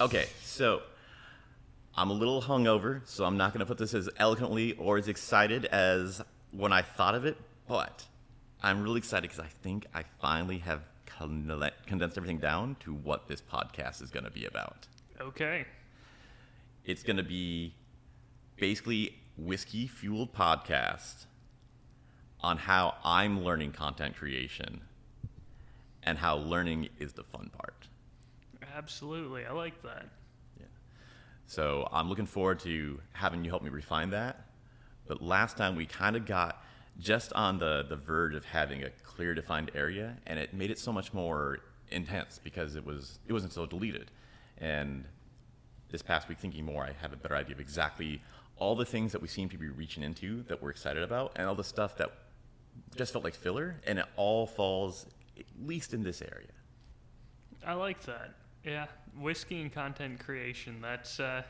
Okay, so I'm a little hungover, so I'm not going to put this as eloquently or as excited as when I thought of it, but I'm really excited because I think I finally have con- condensed everything down to what this podcast is going to be about. Okay. It's going to be basically whiskey fueled podcast on how I'm learning content creation and how learning is the fun part. Absolutely. I like that. Yeah. So I'm looking forward to having you help me refine that. But last time we kind of got just on the, the verge of having a clear defined area and it made it so much more intense because it was it wasn't so deleted. And this past week thinking more, I have a better idea of exactly all the things that we seem to be reaching into that we're excited about and all the stuff that just felt like filler and it all falls at least in this area. I like that. Yeah, whiskey and content creation. That's uh,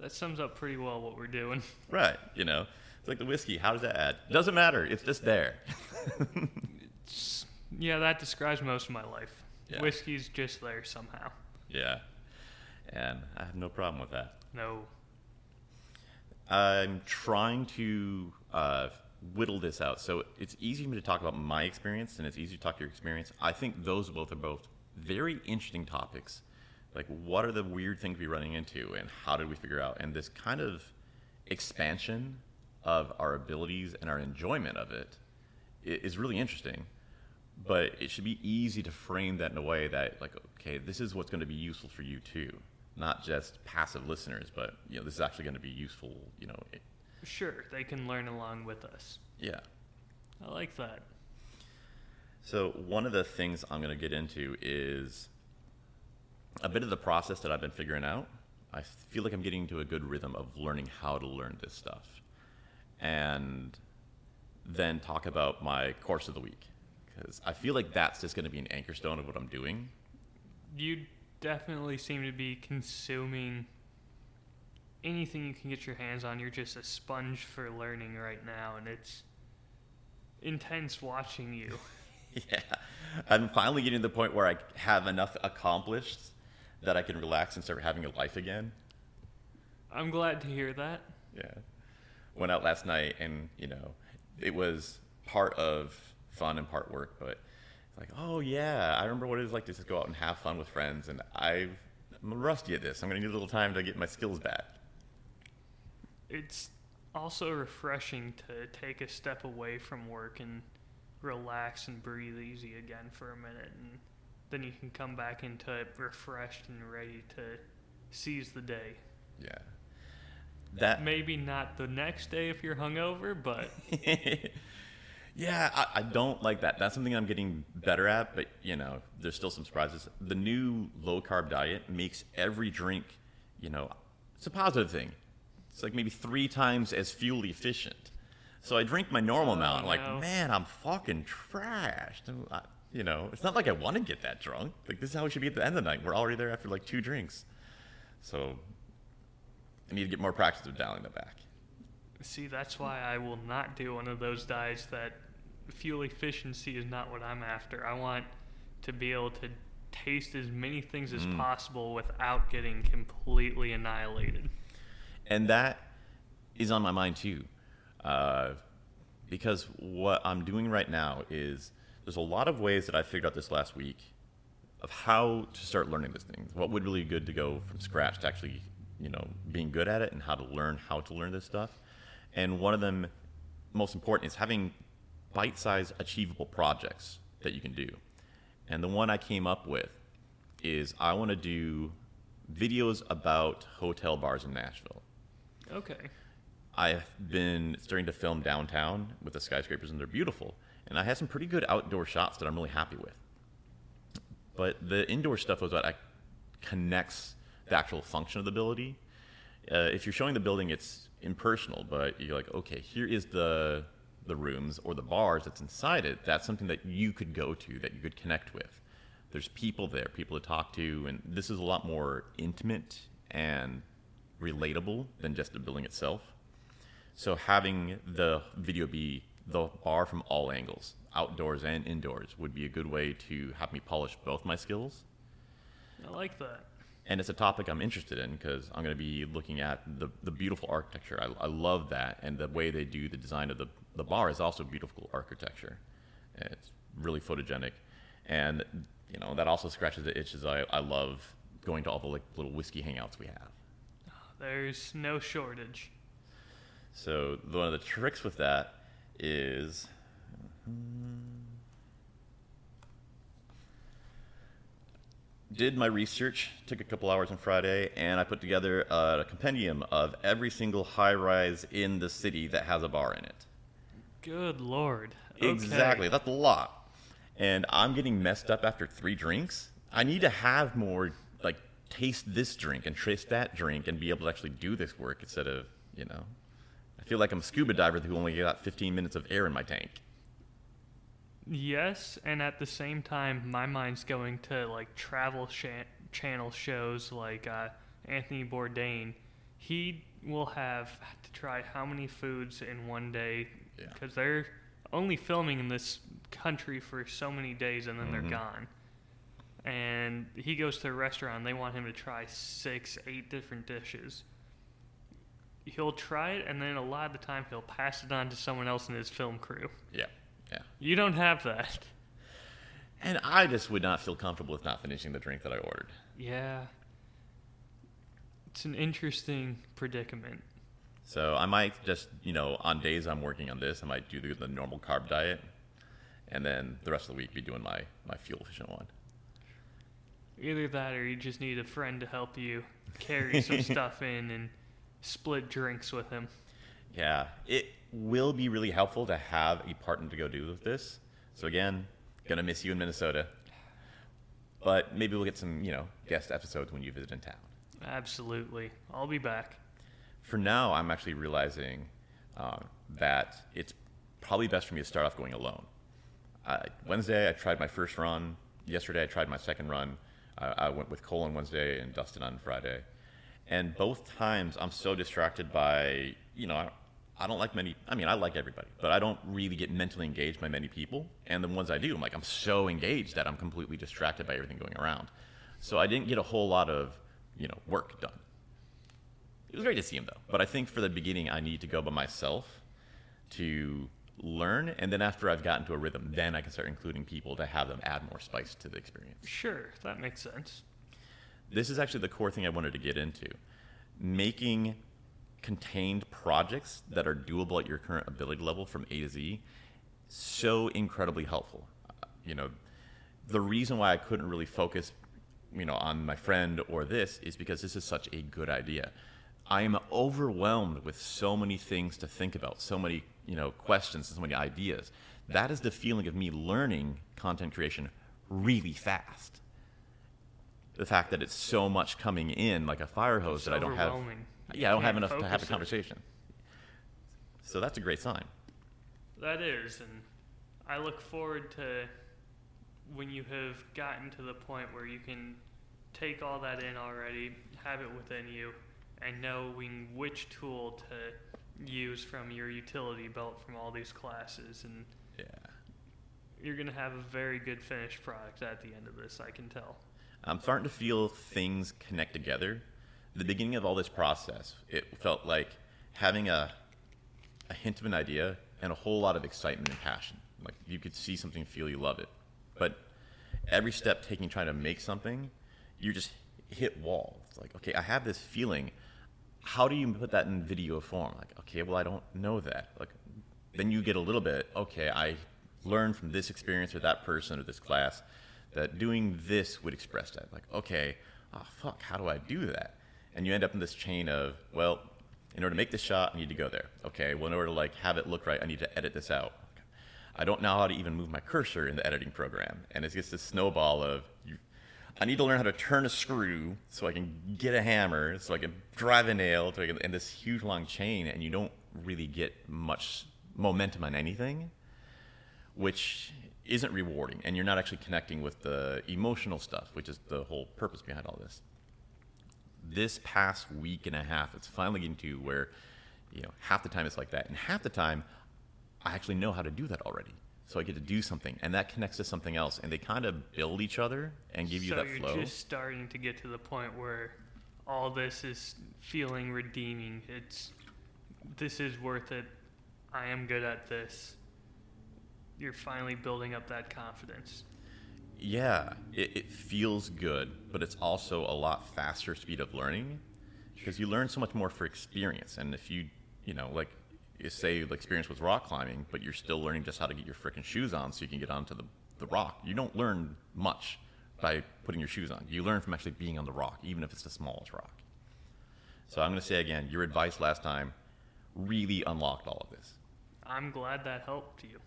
that sums up pretty well what we're doing. Right. You know, it's like the whiskey. How does that add? Doesn't matter. It's just there. It's- yeah, that describes most of my life. Yeah. Whiskey's just there somehow. yeah. And I have no problem with that. No. I'm trying to uh, whittle this out. So it's easy for me to talk about my experience, and it's easy to talk to your experience. I think those both are both very interesting topics. Like, what are the weird things we're running into, and how did we figure out? And this kind of expansion of our abilities and our enjoyment of it is really interesting. But it should be easy to frame that in a way that, like, okay, this is what's going to be useful for you too, not just passive listeners, but you know, this is actually going to be useful. You know, it, Sure, they can learn along with us. yeah. I like that. So one of the things I'm going to get into is a bit of the process that I've been figuring out. I feel like I'm getting into a good rhythm of learning how to learn this stuff, and then talk about my course of the week because I feel like that's just going to be an anchor stone of what I'm doing. You definitely seem to be consuming anything you can get your hands on. You're just a sponge for learning right now, and it's intense watching you. Yeah, I'm finally getting to the point where I have enough accomplished that I can relax and start having a life again. I'm glad to hear that. Yeah. Went out last night and, you know, it was part of fun and part work, but it's like, oh yeah, I remember what it was like to just go out and have fun with friends and I've, I'm rusty at this. I'm going to need a little time to get my skills back. It's also refreshing to take a step away from work and relax and breathe easy again for a minute, and then you can come back into it refreshed and ready to seize the day. Yeah. That Maybe not the next day if you're hungover, but yeah, I, I don't like that. That's something I'm getting better at, but you know, there's still some surprises. The new low carb diet makes every drink, you know, it's a positive thing. It's like maybe three times as fuel efficient. So I drink my normal Oh, amount. I'm like, no. man, I'm fucking trashed. I- You know, it's not like I want to get that drunk. Like this is how we should be at the end of the night. We're already there after like two drinks. So I need to get more practice of dialing that back. see, that's why I will not do one of those diets that fuel efficiency is not what I'm after. I want to be able to taste as many things as Mm. possible without getting completely annihilated. and that is on my mind too uh, because what i'm doing right now is there's a lot of ways that i figured out this last week of how to start learning this thing what would really be good to go from scratch to actually you know being good at it and how to learn how to learn this stuff. And one of them most important is having bite-sized achievable projects that you can do. And the one i came up with is i want to do videos about hotel bars in nashville. Okay. I've been starting to film downtown with the skyscrapers, and they're beautiful. And I have some pretty good outdoor shots that I'm really happy with. But the indoor stuff was what I connects the actual function of the building. Uh, if you're showing the building, it's impersonal, but you're like, okay, here is the the rooms or the bars that's inside it. That's something that you could go to, that you could connect with. There's people there, people to talk to, and this is a lot more intimate and relatable than just the building itself. So having the video be the bar from all angles, outdoors and indoors, would be a good way to have me polish both my skills. I like that. and it's a topic I'm interested in because I'm going to be looking at the, the beautiful architecture. I, I love that, and the way they do the design of the, the bar is also beautiful architecture. It's really photogenic, and you know that also scratches the itches. I, I love going to all the like little whiskey hangouts we have. Ah, there's no shortage. So one of the tricks with that is. Did my research, took a couple hours on Friday, and I put together a compendium of every single high rise in the city that has a bar in it. Good lord. Okay. Exactly, that's a lot. And I'm getting messed up after three drinks. I need to have more, like, taste this drink and taste that drink and be able to actually do this work instead of, you know. I feel like I'm a scuba diver who only got 15 minutes of air in my tank. Yes, and at the same time, my mind's going to like travel sh- channel shows like uh, Anthony Bourdain. He will have to try how many foods in one day Yeah. because they're only filming in this country for so many days and then Mhm. they're gone. And he goes to a restaurant, they want him to try six, eight different dishes. He'll try it, and then a lot of the time he'll pass it on to someone else in his film crew. Yeah, yeah. You don't have that. And I just would not feel comfortable with not finishing the drink that I ordered. Yeah. It's an interesting predicament. So I might just, you know, on days I'm working on this, I might do the, the normal carb diet, and then the rest of the week be doing my, my fuel efficient one. Either that or you just need a friend to help you carry some stuff in and split drinks with him. Yeah, it will be really helpful to have a partner to go do with this. So again, gonna miss you in Minnesota, but maybe we'll get some, you know, guest episodes when you visit in town. Absolutely. I'll be back. For now, I'm actually realizing uh, that it's probably best for me to start off going alone. Uh, Wednesday, I tried my first run. Yesterday, I tried my second run. I, I went with Cole on Wednesday and Dustin on Friday. And both times, I'm so distracted by, you know, I, don't like many, I mean, I like everybody, but I don't really get mentally engaged by many people. And the ones I do, I'm like, I'm so engaged that I'm completely distracted by everything going around. So I didn't get a whole lot of, you know, work done. It was great to see him though. But I think for the beginning, I need to go by myself to learn, and then after I've gotten to a rhythm, then I can start including people to have them add more spice to the experience. Sure, that makes sense. This is actually the core thing I wanted to get into, making contained projects that are doable at your current ability level from A to Z. So incredibly helpful. You know, the reason why I couldn't really focus, you know, on my friend or this is because this is such a good idea. I am overwhelmed with so many things to think about, so many, you know, questions, and so many ideas. That is the feeling of me learning content creation really fast. The fact that it's so much coming in like a fire hose It's that I don't have. You yeah, I don't have enough to have a focus it. conversation. So that's a great sign. That is, and I look forward to when you have gotten to the point where you can take all that in already, have it within you, and knowing which tool to use from your utility belt from all these classes, and Yeah. you're gonna have a very good finished product at the end of this. I can tell. I'm starting to feel things connect together. The beginning of all this process, it felt like having a, a hint of an idea and a whole lot of excitement and passion. Like you could see something, feel you love it. But every step taking trying to make something, you just hit walls. It's like, okay, I have this feeling. How do you put that in video form? Like, okay, well, I don't know that. Like, then you get a little bit, okay, I learned from this experience or that person or this class that doing this would express that. Like, okay, oh, fuck, how do I do that? And you end up in this chain of, well, in order to make this shot, I need to go there. Okay, well, in order to like have it look right, I need to edit this out. I don't know how to even move my cursor in the editing program, and it's just this snowball of you. I need to learn how to turn a screw so I can get a hammer, so I can drive a nail, so I can, and this huge long chain, and you don't really get much momentum on anything, which isn't rewarding, and you're not actually connecting with the emotional stuff, which is the whole purpose behind all this. This past week and a half, it's finally getting to where, you know, half the time it's like that, and half the time, I actually know how to do that already. So I get to do something, and that connects to something else, and they kind of build each other and give you so that you're flow. just starting to get to the point where all this is feeling redeeming. It's this is worth it. I am good at this. You're finally building up that confidence. Yeah, it, it feels good, but it's also a lot faster speed of learning because you learn so much more for experience. And if you, you know, like, you say the experience with rock climbing, but you're still learning just how to get your freaking shoes on so you can get onto the, the rock, you don't learn much by putting your shoes on. You learn from actually being on the rock, even if it's the smallest rock. So I'm going to say again, your advice last time really unlocked all of this. I'm glad that helped you.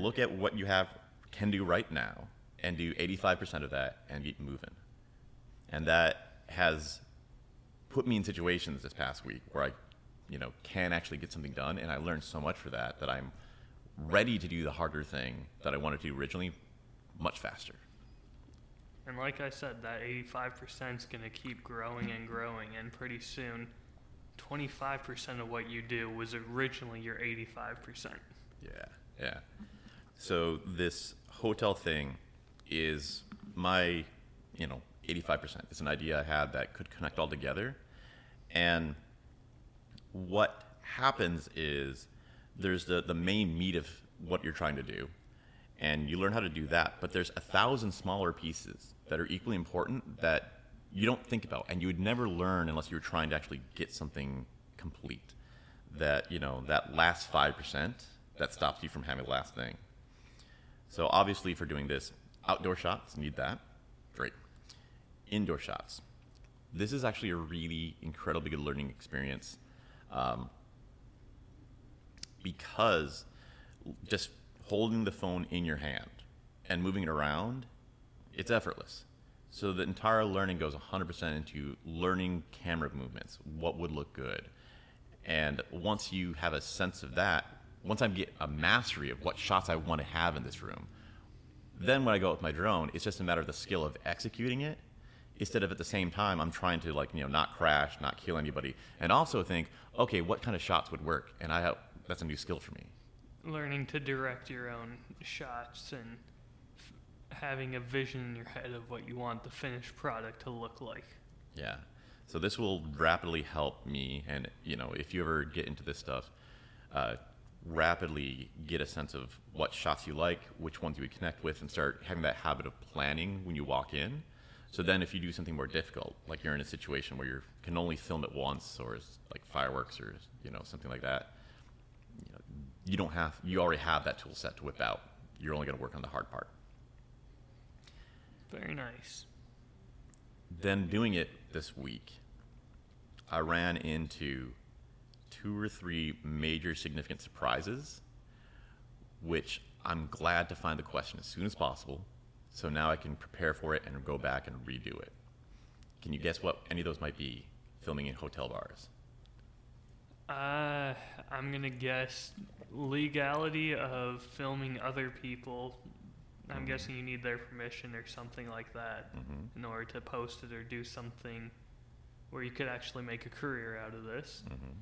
Look at what you have can do right now and do 85% of that and get moving. And that has put me in situations this past week where I, you know, can actually get something done and I learned so much for that that I'm ready to do the harder thing that I wanted to do originally much faster. And like I said, that 85% is going to keep growing and growing, and pretty soon, 25% of what you do was originally your 85%. Yeah, yeah. So this hotel thing is my, you know, 85%. It's an idea I had that could connect all together. And what happens is there's the, the main meat of what you're trying to do. And you learn how to do that. But there's a thousand smaller pieces that are equally important that you don't think about. And you would never learn unless you were trying to actually get something complete. That, you know, that last 5% that stops you from having the last thing. So obviously, for doing this, outdoor shots need that. Great. Indoor shots. This is actually a really incredibly good learning experience, um, because just holding the phone in your hand and moving it around, it's effortless. So the entire learning goes 100% into learning camera movements, what would look good. And once you have a sense of that, once I get a mastery of what shots I want to have in this room, then when I go with my drone, it's just a matter of the skill of executing it instead of at the same time I'm trying to like, you know, not crash, not kill anybody, and also think, okay, what kind of shots would work? And I have that's a new skill for me. Learning to direct your own shots and f- having a vision in your head of what you want the finished product to look like. Yeah. So this will rapidly help me, and you know, if you ever get into this stuff, uh, rapidly get a sense of what shots you like, which ones you would connect with, and start having that habit of planning when you walk in. So then, if you do something more difficult, like you're in a situation where you can only film it once, or it's like fireworks, or you know something like that, you, know, you don't have you already have that tool set to whip out. You're only going to work on the hard part. Very nice. then doing it this week, I ran into two or three major significant surprises, which I'm glad to find the question as soon as possible. So now I can prepare for it and go back and redo it. Can you guess what any of those might be filming in hotel bars? Uh, I'm gonna guess legality of filming other people. I'm guessing you need their permission or something like that Mhm. in order to post it or do something where you could actually make a career out of this. Mhm.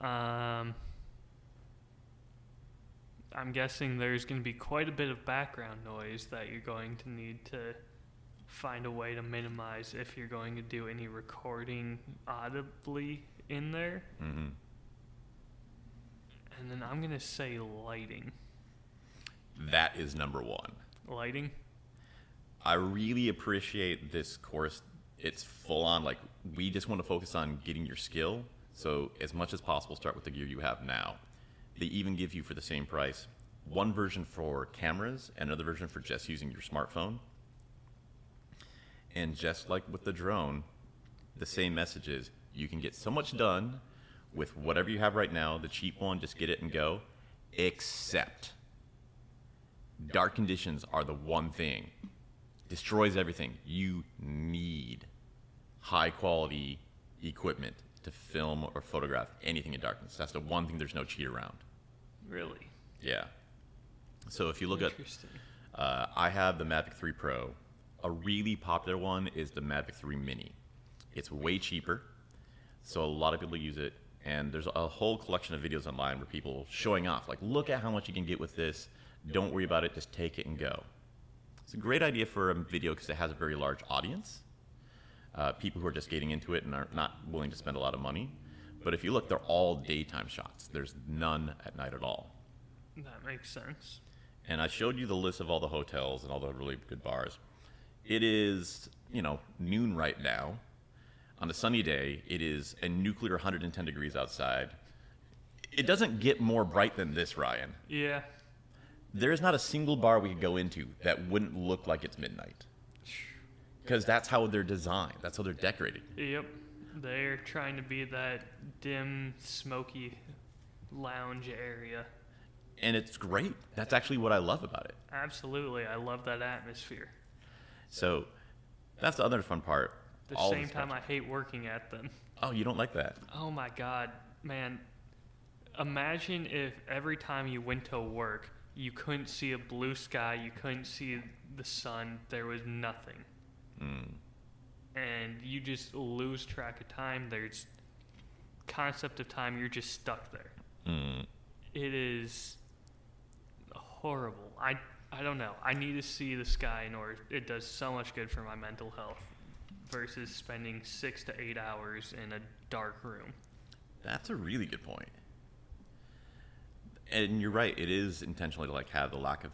Um, I'm guessing there's going to be quite a bit of background noise that you're going to need to find a way to minimize if you're going to do any recording audibly in there. Mhm. And then I'm going to say lighting. That is number one. Lighting? I really appreciate this course. It's full on, like, we just want to focus on getting your skill. So, as much as possible, start with the gear you have now. They even give you, for the same price, one version for cameras and another version for just using your smartphone. And just like with the drone, the same message is you can get so much done with whatever you have right now, the cheap one, just get it and go, except dark conditions are the one thing destroys everything you need high quality equipment to film or photograph anything in darkness that's the one thing there's no cheat around Really? yeah so if you look at uh, i have the mavic 3 pro a really popular one is the mavic 3 mini it's way cheaper so a lot of people use it and there's a whole collection of videos online where people showing off like look at how much you can get with this Don't worry about it. Just take it and go. It's a great idea for a video because it has a very large audience. Uh, people who are just getting into it and are not willing to spend a lot of money. But if you look, they're all daytime shots. There's none at night at all. That makes sense. And I showed you the list of all the hotels and all the really good bars. It is, you know, noon right now. On a sunny day, it is a nuclear 110 degrees outside. It doesn't get more bright than this, Ryan. Yeah. There is not a single bar we could go into that wouldn't look like it's midnight. Because that's how they're designed, that's how they're decorated. Yep. They're trying to be that dim, smoky lounge area. And it's great. That's actually what I love about it. Absolutely. I love that atmosphere. So that's the other fun part. The All same time. I hate working at them. Oh, you don't like that? Oh my god, man. Imagine if every time you went to work, you couldn't see a blue sky, you couldn't see the sun, there was nothing. Mm. And you just lose track of time. There's concept of time, you're just stuck there. Mm. It is horrible. I I don't know. I need to see the sky in order. It does so much good for my mental health versus spending six to eight hours in a dark room. That's a really good point. And you're right. It is intentionally to like have the lack of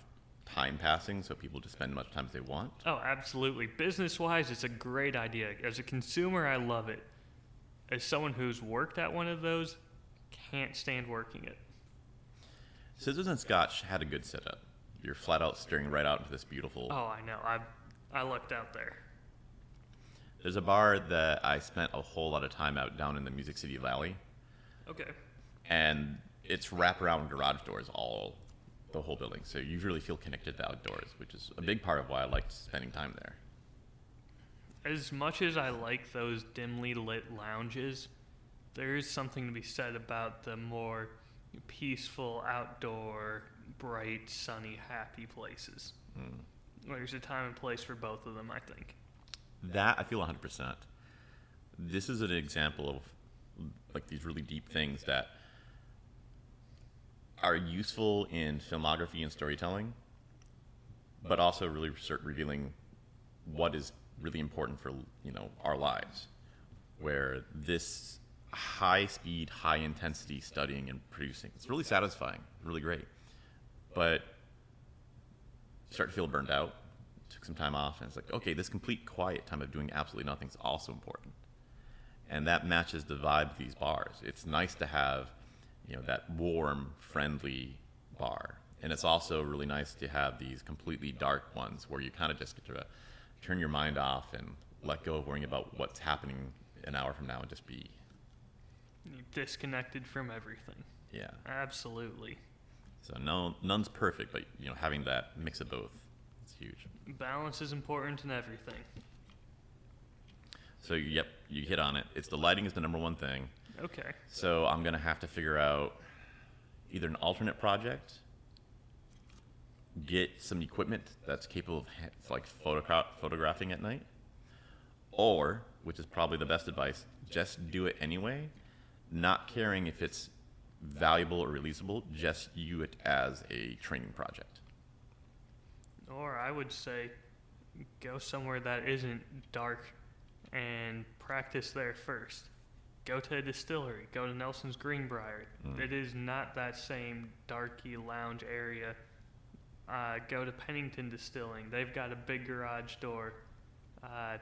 time passing, so people just spend as much time as they want. Oh, absolutely. Business wise, it's a great idea. As a consumer, I love it. As someone who's worked at one of those, can't stand working it. Scissors and Scotch had a good setup. You're flat out staring right out into this beautiful. Oh, I know. I I looked out there. There's a bar that I spent a whole lot of time out down in the Music City Valley, Okay. and it's wraparound garage doors all the whole building. So you really feel connected to outdoors, which is a big part of why I liked spending time there. As much as I like those dimly lit lounges, there is something to be said about the more peaceful, outdoor, bright, sunny, happy places. Hmm. There's a time and place for both of them, I think. That I feel 100%. This is an example of like these really deep things that are useful in filmography and storytelling, but also really revealing what is really important for you know our lives. Where this high speed, high intensity studying and producing, it's really satisfying, really great, but start to feel burned out. Took some time off, and it's like, okay, this complete quiet time of doing absolutely nothing is also important, and that matches the vibe of these bars. It's nice to have, you know, that warm, friendly bar, and it's also really nice to have these completely dark ones where you kind of just get to uh, turn your mind off and let go of worrying about what's happening an hour from now and just be, You're disconnected from everything. yeah. Absolutely. So no, none's perfect, but you know, having that mix of both, it's huge. Balance is important in everything. So yep, you hit on it. It's the lighting is the number one thing. Okay. So I'm gonna have to figure out either an alternate project, get some equipment that's capable of like photogra- photographing at night, or which is probably the best advice, just do it anyway, not caring if it's valuable or releasable. Just view it as a training project. Or I would say go somewhere that isn't dark and practice there first. Go to a distillery. Go to Nelson's Greenbrier. Mm. It is not that same darky lounge area. Uh, go to Pennington Distilling. They've got a big garage door. Uh,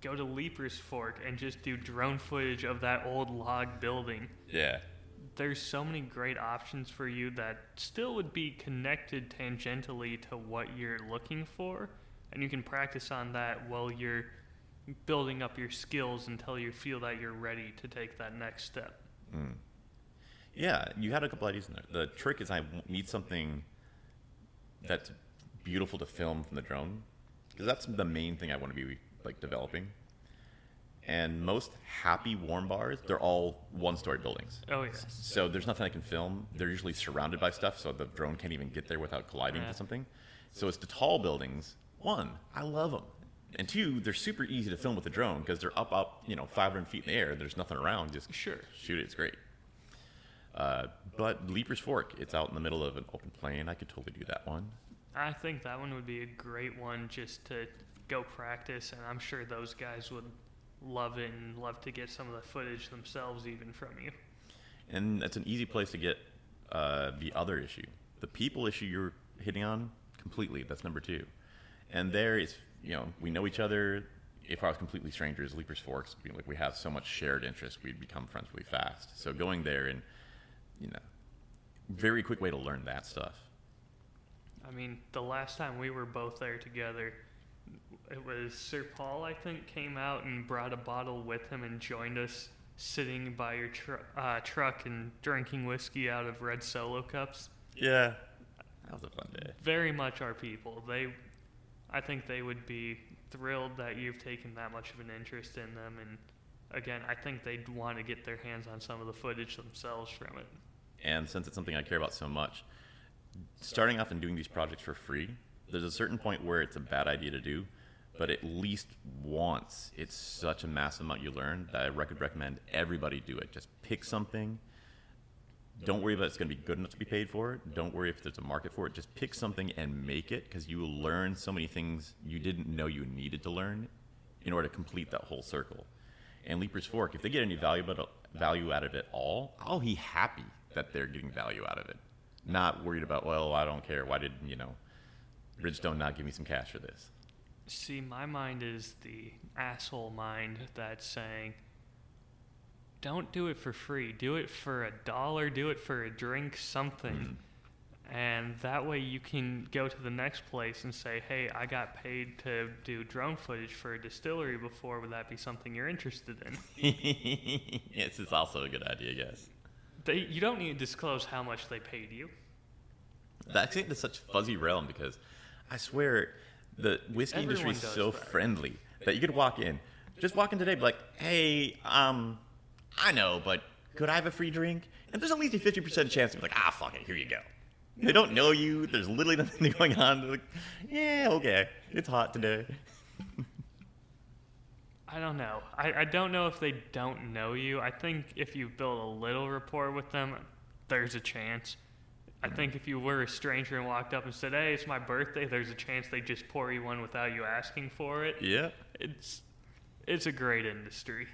go to Leiper's Fork and just do drone footage of that old log building Yeah. there's so many great options for you that still would be connected tangentially to what you're looking for and you can practice on that while you're building up your skills until you feel that you're ready to take that next step Mm. Yeah, you had a couple ideas in there. The trick is I need something that's beautiful to film from the drone because that's the main thing I want to be like developing. And most happy warm bars, they're all one-story buildings. oh yes So there's nothing I can film. They're usually surrounded by stuff, so the drone can't even get there without colliding Yeah. to something. So it's the tall buildings. One, I love them, and two, they're super easy to film with a drone because they're up, up, you know, 500 feet in the air. There's nothing around. Just Sure. shoot it. It's great. Uh, but Leiper's Fork, it's out in the middle of an open plain. I could totally do that one. I think that one would be a great one just to go practice, and I'm sure those guys would love it and love to get some of the footage themselves, even from you. And that's an easy place to get uh, the other issue. The people issue you're hitting on completely. That's number two. And there is, you know, we know each other. If I was completely strangers, Leipers Forks, like we have so much shared interest, we'd become friends really fast. So going there and, you know, very quick way to learn that stuff. I mean, the last time we were both there together, it was Sir Paul, I think, came out and brought a bottle with him and joined us sitting by your tr- uh, truck and drinking whiskey out of red solo cups. Yeah, that was a fun day. Very much our people. They, I think they would be thrilled that you've taken that much of an interest in them. And again, I think they'd want to get their hands on some of the footage themselves from it. And since it's something I care about so much, starting off and doing these projects for free, there's a certain point where it's a bad idea to do, but at least once, it's such a massive amount you learn that I could recommend everybody do it. Just pick something. Don't worry about it's going to be good enough to be paid for it. Don't worry if there's a market for it. Just pick something and make it because you will learn so many things you didn't know you needed to learn in order to complete that whole circle. And Leiper's Fork, if they get any value, out of it all, I'll be happy that they're getting value out of it. Not worried about, well, I don't care. Why did, you know, Bridgestone not give me some cash for this? See, my mind is the asshole mind that's saying, don't do it for free. Do it for a dollar. Do it for a drink, something. Mm. And that way you can go to the next place and say, hey, I got paid to do drone footage for a distillery before. Would that be something you're interested in? yes, it's also a good idea, yes. They, you don't need to disclose how much they paid you. That's in such fuzzy realm because I swear the whiskey Everyone industry is so that. friendly that you could walk in, just walk in today, be like, hey, um, I know, but could I have a free drink? And there's at least a 50% chance to be like, ah, fuck it, here you go. They don't know you. There's literally nothing going on. They're like, yeah, okay, it's hot today. I don't know. I, I don't know if they don't know you. I think if you build a little rapport with them, there's a chance. I think if you were a stranger and walked up and said, "Hey, it's my birthday," there's a chance they just pour you one without you asking for it. Yeah, it's it's a great industry.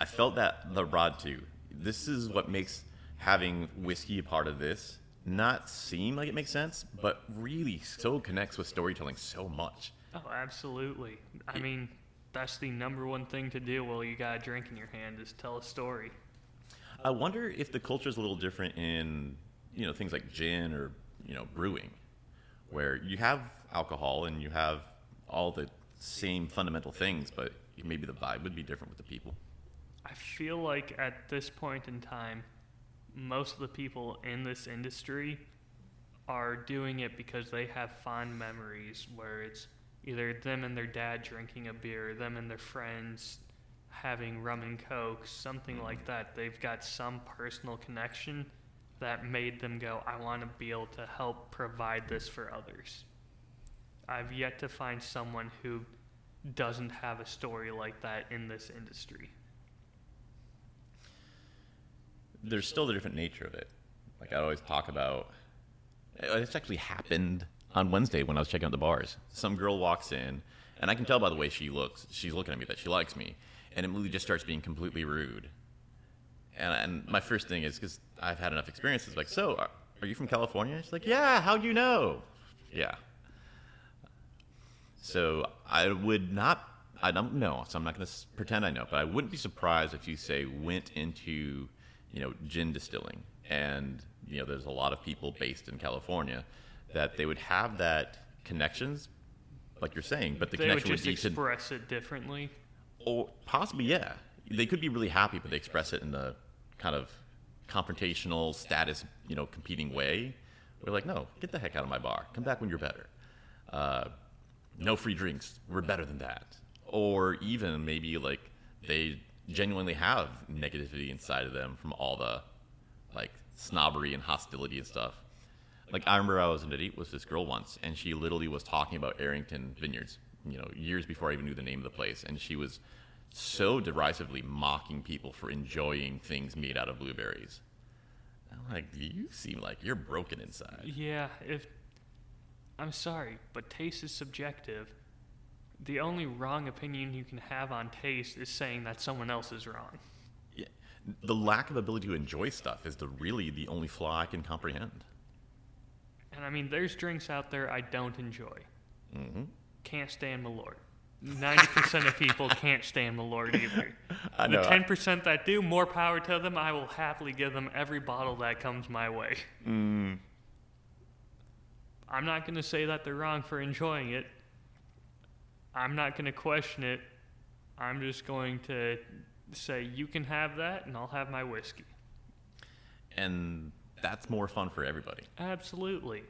I felt that the rod too. This is what makes having whiskey a part of this not seem like it makes sense, but really so connects with storytelling so much. Oh, absolutely. I mean, that's the number one thing to do while you got a drink in your hand is tell a story. I wonder if the culture is a little different in you know things like gin or you know brewing, where you have alcohol and you have all the same fundamental things, but maybe the vibe would be different with the people. I feel like at this point in time, most of the people in this industry are doing it because they have fond memories where it's either them and their dad drinking a beer, them and their friends having rum and coke, something like mm-hmm. that. They've got some personal connection that made them go, I want to be able to help provide this for others. I've yet to find someone who doesn't have a story like that in this industry. There's still the different nature of it. Like I always talk about, uh, it's actually happened on Wednesday when I was checking out the bars. Some girl walks in, and I can tell by the way she looks, she's looking at me that she likes me, and Emily just starts being completely rude. And, and my first thing is because I've had enough experiences, like, so are, are you from California? She's like, yeah. How do you know? Yeah. So I would not. I don't know, so I'm not going to pretend I know, but I wouldn't be surprised if you say went into, you know, gin distilling, and you know, there's a lot of people based in California that they would have that connections, like you're saying, but the they connection would, just would be express it differently. Or possibly, yeah, they could be really happy, but they express it in a kind of confrontational status, you know, competing way. We're like, no, get the heck out of my bar. Come back when you're better. Uh, no free drinks. We're better than that. Or even maybe like they genuinely have negativity inside of them from all the like snobbery and hostility and stuff. Like I remember I was in a date with this girl once, and she literally was talking about Arrington Vineyards. You know, years before I even knew the name of the place, and she was so derisively mocking people for enjoying things made out of blueberries. I'm like, you seem like you're broken inside. Yeah, if I'm sorry, but taste is subjective. The only wrong opinion you can have on taste is saying that someone else is wrong. Yeah. The lack of ability to enjoy stuff is the really the only flaw I can comprehend. And I mean, there's drinks out there I don't enjoy. hmm Can't stand Malort. 90% of people can't stand Malort either. I The know. I- 10% that do, more power to them. I will happily give them every bottle that comes my way. Mm, I'm not going to say that they're wrong for enjoying it. I'm not going to question it. I'm just going to say, you can have that, and I'll have my whiskey. and that's more fun for everybody. Absolutely.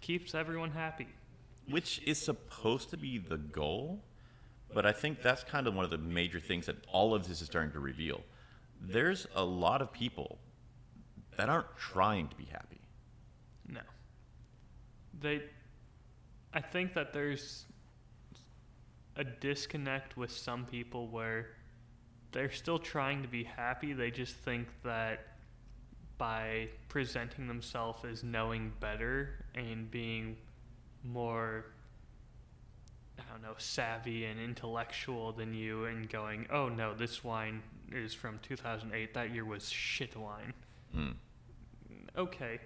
Keeps everyone happy. which is supposed to be the goal, but I think that's kind of one of the major things that all of this is starting to reveal. There's a lot of people that aren't trying to be happy. No. They I think that there's a disconnect with some people where they're still trying to be happy. They just think that by presenting themselves as knowing better and being more I don't know, savvy and intellectual than you and going, "Oh no, this wine is from 2008. That year was shit wine." Mm. okay,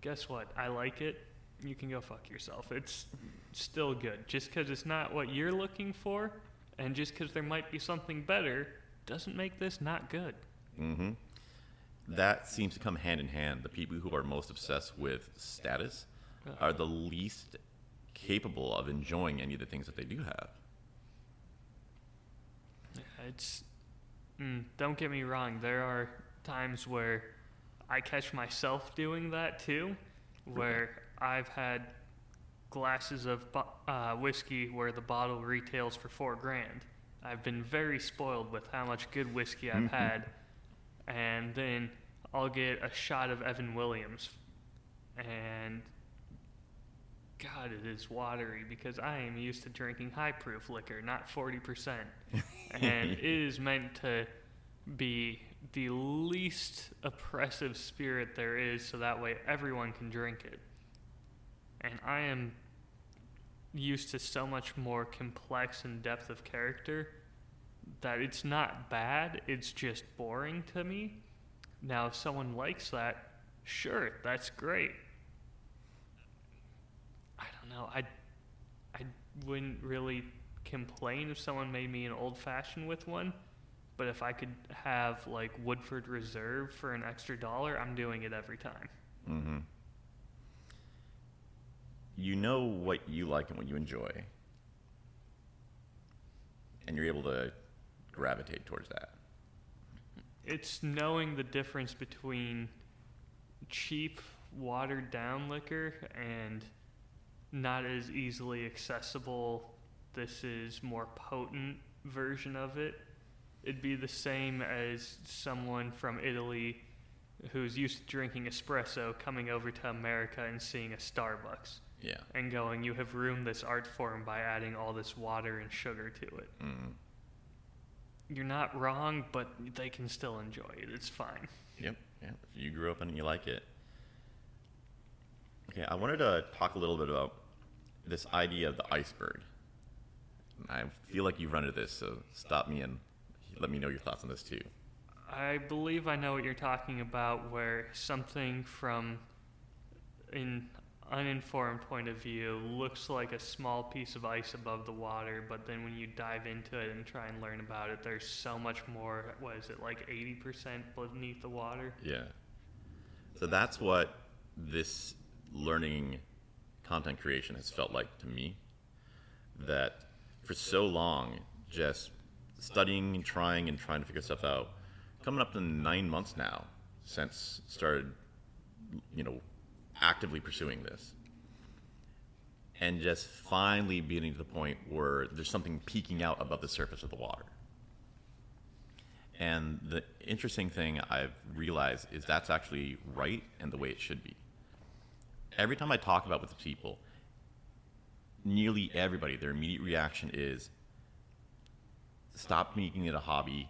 guess what? I like it. You can go fuck yourself. It's still good. Just because it's not what you're looking for, and just because there might be something better, doesn't make this not good. Mm-hmm. That seems to come hand in hand. The people who are most obsessed with status are the least capable of enjoying any of the things that they do have. It's. Mm, don't get me wrong. There are times where I catch myself doing that too, where I've had glasses of uh, whiskey where the bottle retails for four grand. I've been very spoiled with how much good whiskey I've had, and then I'll get a shot of Evan Williams, and God, it is watery because I am used to drinking high proof liquor, not 40%. and it is meant to be the least oppressive spirit there is so that way everyone can drink it. And I am used to so much more complex and depth of character that it's not bad, it's just boring to me. Now, if someone likes that, sure, that's great. I don't know. I I wouldn't really complain if someone made me an old fashioned with one, but if I could have like Woodford Reserve for an extra dollar, I'm doing it every time. hmm You know what you like and what you enjoy, and you're able to gravitate towards that. It's knowing the difference between cheap, watered down liquor and not as easily accessible. This is more potent version of it. It'd be the same as someone from Italy who's used to drinking espresso coming over to America and seeing a Starbucks Yeah. and going, You have ruined this art form by adding all this water and sugar to it. Mm. You're not wrong, but they can still enjoy it. It's fine. Yep. Yep. If you grew up and you like it. Okay, I wanted to talk a little bit about this idea of the iceberg. I feel like you've run into this, so stop me and let me know your thoughts on this too. I believe I know what you're talking about, where something from an uninformed point of view looks like a small piece of ice above the water, but then when you dive into it and try and learn about it, there's so much more. What is it, like 80% beneath the water? Yeah. So that's what this learning content creation has felt like to me. That for so long, just studying and trying and trying to figure stuff out, coming up to nine months now since started, you know, actively pursuing this. And just finally getting to the point where there's something peeking out above the surface of the water. And the interesting thing I've realized is that's actually right and the way it should be. Every time I talk about with people, nearly everybody, their immediate reaction is stop making it a hobby,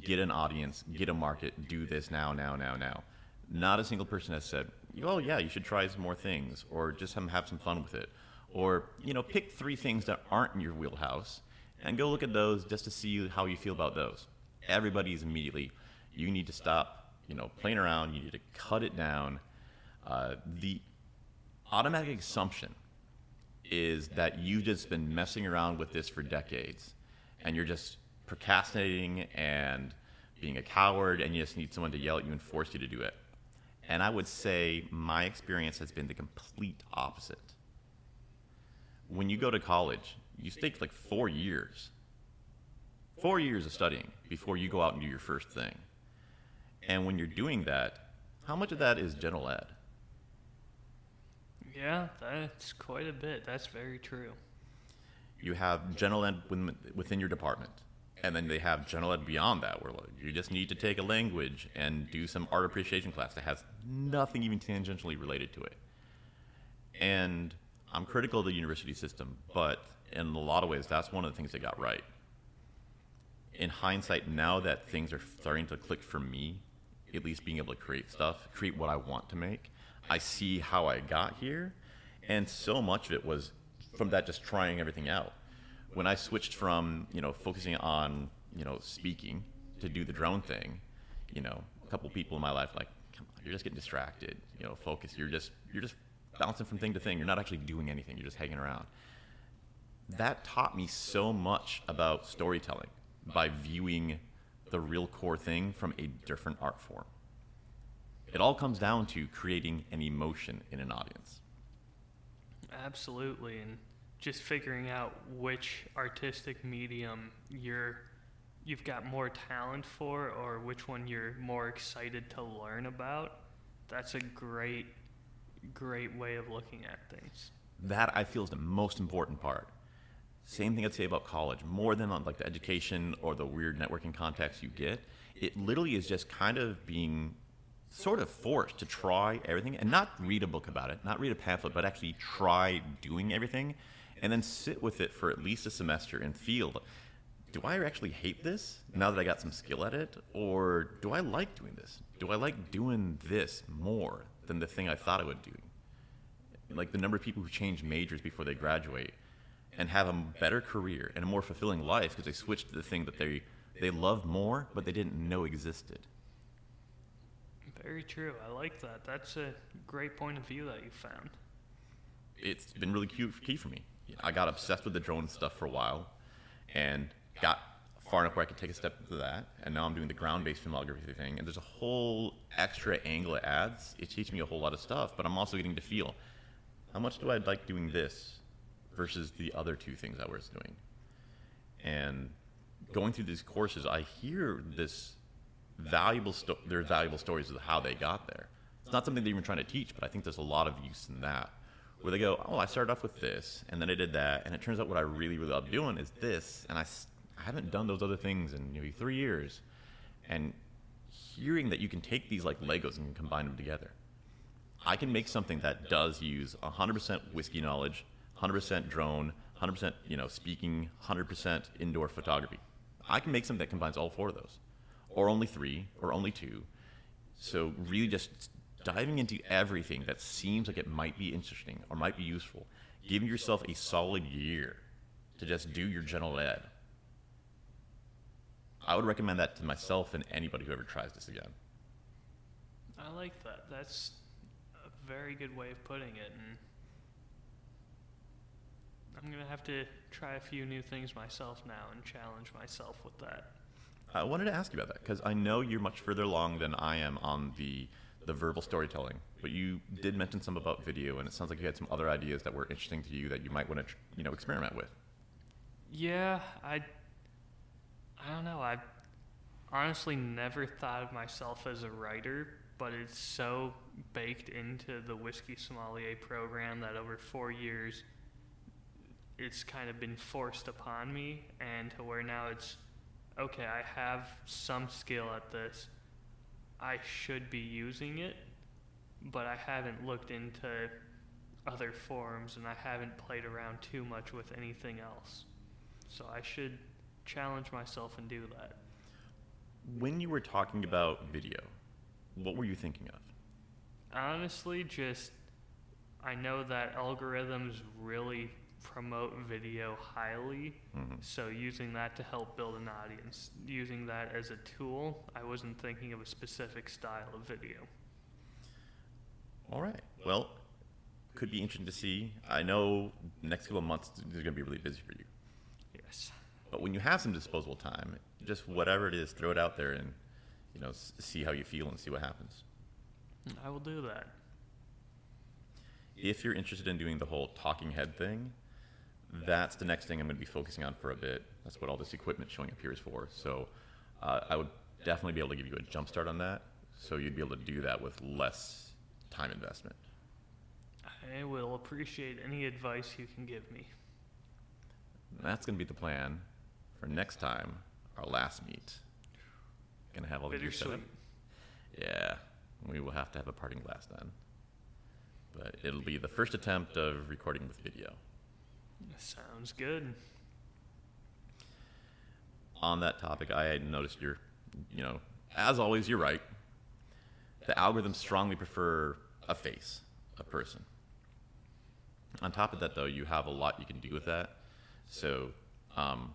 get an audience, get a market, do this now, now, now, now. Not a single person has said, "Oh yeah, you should try some more things," or just have, have some fun with it, or you know, pick three things that aren't in your wheelhouse and go look at those just to see how you feel about those. Everybody's immediately, you need to stop, you know, playing around. You need to cut it down. Uh, the automatic assumption is that you've just been messing around with this for decades, and you're just procrastinating and being a coward, and you just need someone to yell at you and force you to do it. And I would say my experience has been the complete opposite. When you go to college, you take like four years, four years of studying before you go out and do your first thing. And when you're doing that, how much of that is general ed? Yeah, that's quite a bit. That's very true. You have general ed within your department, and then they have general ed beyond that, where you just need to take a language and do some art appreciation class that has nothing even tangentially related to it. And I'm critical of the university system, but in a lot of ways, that's one of the things they got right. In hindsight, now that things are starting to click for me, at least being able to create stuff, create what I want to make, I see how I got here. And so much of it was from that just trying everything out. When I switched from, you know, focusing on, you know, speaking to do the drone thing, you know, a couple people in my life like, come on, you're just getting distracted, you know, focus. You're just you're just bouncing from thing to thing. You're not actually doing anything. You're just hanging around that taught me so much about storytelling by viewing the real core thing from a different art form. It all comes down to creating an emotion in an audience. Absolutely, and just figuring out which artistic medium you're you've got more talent for or which one you're more excited to learn about. That's a great great way of looking at things. That I feel is the most important part same thing I'd say about college. More than on like the education or the weird networking contacts you get, it literally is just kind of being sort of forced to try everything and not read a book about it, not read a pamphlet, but actually try doing everything and then sit with it for at least a semester and feel do I actually hate this now that I got some skill at it? Or do I like doing this? Do I like doing this more than the thing I thought I would do? Like the number of people who change majors before they graduate and have a better career and a more fulfilling life because they switched to the thing that they they love more but they didn't know existed. Very true. I like that. That's a great point of view that you found. It's been really cute, key for me. I got obsessed with the drone stuff for a while, and got far enough where I could take a step into that. And now I'm doing the ground-based filmography thing, and there's a whole extra angle it adds. It teaches me a whole lot of stuff, but I'm also getting to feel how much do I like doing this versus the other two things I was doing. And going through these courses, I hear this valuable sto- their valuable stories of how they got there. It's not something they're even trying to teach, but I think there's a lot of use in that. Where they go, oh, I started off with this, and then I did that, and it turns out what I really, really love doing is this, and I, I haven't done those other things in maybe three years. And hearing that you can take these like Legos and combine them together. I can make something that does use 100% whiskey knowledge, 100% drone, 100% you know speaking, 100% indoor photography. I can make something that combines all four of those, or only three, or only two. So really, just diving into everything that seems like it might be interesting or might be useful, giving yourself a solid year to just do your general ed. I would recommend that to myself and anybody who ever tries this again. I like that. That's a very good way of putting it, and I'm gonna have to try a few new things myself now and challenge myself with that. I wanted to ask you about that because I know you're much further along than I am on the the verbal storytelling, but you did mention some about video, and it sounds like you had some other ideas that were interesting to you that you might want to you know experiment with. Yeah, I I don't know. I honestly never thought of myself as a writer, but it's so baked into the whiskey sommelier program that over four years it's kind of been forced upon me and to where now it's okay i have some skill at this i should be using it but i haven't looked into other forms and i haven't played around too much with anything else. So i should challenge myself and do that. When you were talking about video what were you thinking of? Honestly, just I know that algorithms really promote video highly, Mhm. so using that to help build an audience, using that as a tool, I wasn't thinking of a specific style of video. All right. Well, could be interesting to see. I know next couple of months is going to be really busy for you. Yes. But when you have some disposable time, just whatever it is, throw it out there and you know see how you feel and see what happens. I will do that. If you're interested in doing the whole talking head thing, that's the next thing I'm going to be focusing on for a bit. That's what all this equipment showing up here is for. So uh, I would definitely be able to give you a jump start on that. So you'd be able to do that with less time investment. I will appreciate any advice you can give me. That's going to be the plan for next time, our last meet. Gonna have all the gear set up. Yeah, we will have to have a parting glass then. But it'll be the first attempt of recording with video. Sounds good. On that topic, I noticed you're, you know, as always, you're right. The algorithms strongly prefer a face, a person. On top of that, though, you have a lot you can do with that. So, um,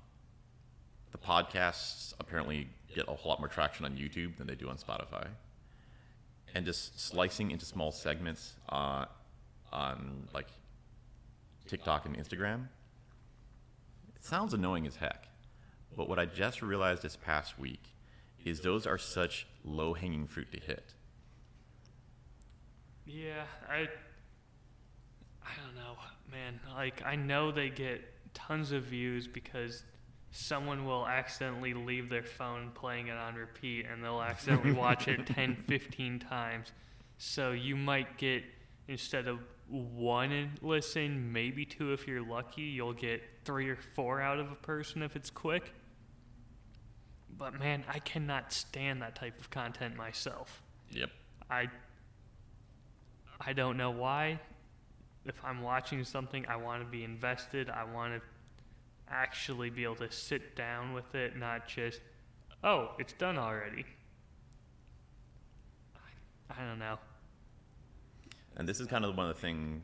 the podcasts apparently get a whole lot more traction on YouTube than they do on Spotify. And just slicing into small segments uh, on like TikTok and Instagram, it sounds annoying as heck. But what I just realized this past week is those are such low hanging fruit to hit. Yeah, I I don't know, man. Like I know they get tons of views because someone will accidentally leave their phone playing it on repeat and they'll accidentally watch it 10, 15 times. So you might get instead of one listen, maybe two if you're lucky, you'll get three or four out of a person if it's quick. But man, I cannot stand that type of content myself. Yep. I I don't know why. If I'm watching something, I want to be invested. I want to actually be able to sit down with it, not just, oh, it's done already. I, I don't know. And this is kind of one of the things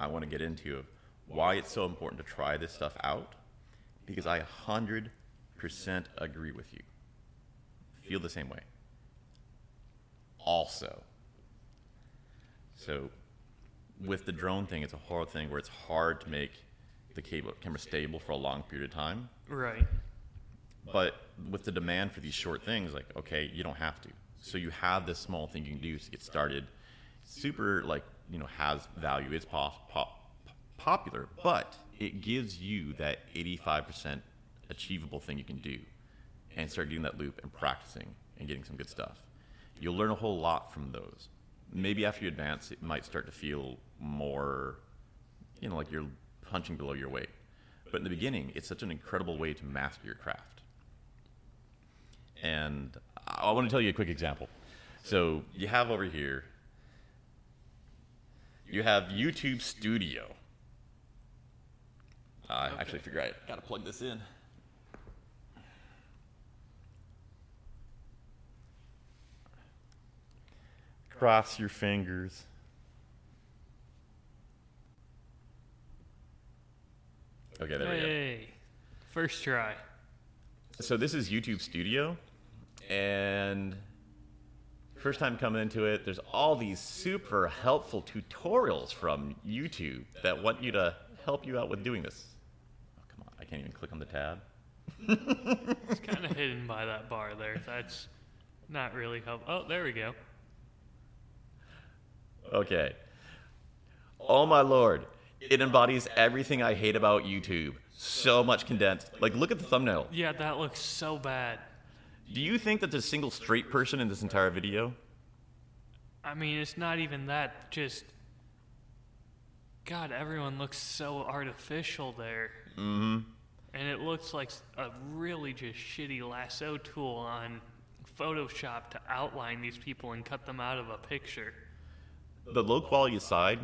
I want to get into of why it's so important to try this stuff out. Because I 100% agree with you. Feel the same way. Also, so with the drone thing, it's a hard thing where it's hard to make the cable camera stable for a long period of time. Right. But with the demand for these short things, like okay, you don't have to. So you have this small thing you can do to get started. Super like you know has value. It's pop, pop, popular, but it gives you that 85% achievable thing you can do, and start getting that loop and practicing and getting some good stuff. You'll learn a whole lot from those. Maybe after you advance, it might start to feel more, you know, like you're punching below your weight. But in the beginning, it's such an incredible way to master your craft. And I want to tell you a quick example. So you have over here, you have YouTube Studio. I actually figure I gotta plug this in. Cross your fingers. Okay, there we go. Hey, first try. So this is YouTube Studio, and first time coming into it, there's all these super helpful tutorials from YouTube that want you to help you out with doing this. Oh, come on, I can't even click on the tab. It's kind of hidden by that bar there. That's not really help. Oh, there we go. Okay. Oh my lord. It embodies everything I hate about YouTube. So much condensed. Like, look at the thumbnail. Yeah, that looks so bad. Do you think that there's a single straight person in this entire video? I mean, it's not even that. Just God, everyone looks so artificial there, Mm-hmm. and it looks like a really just shitty lasso tool on Photoshop to outline these people and cut them out of a picture. the low quality aside,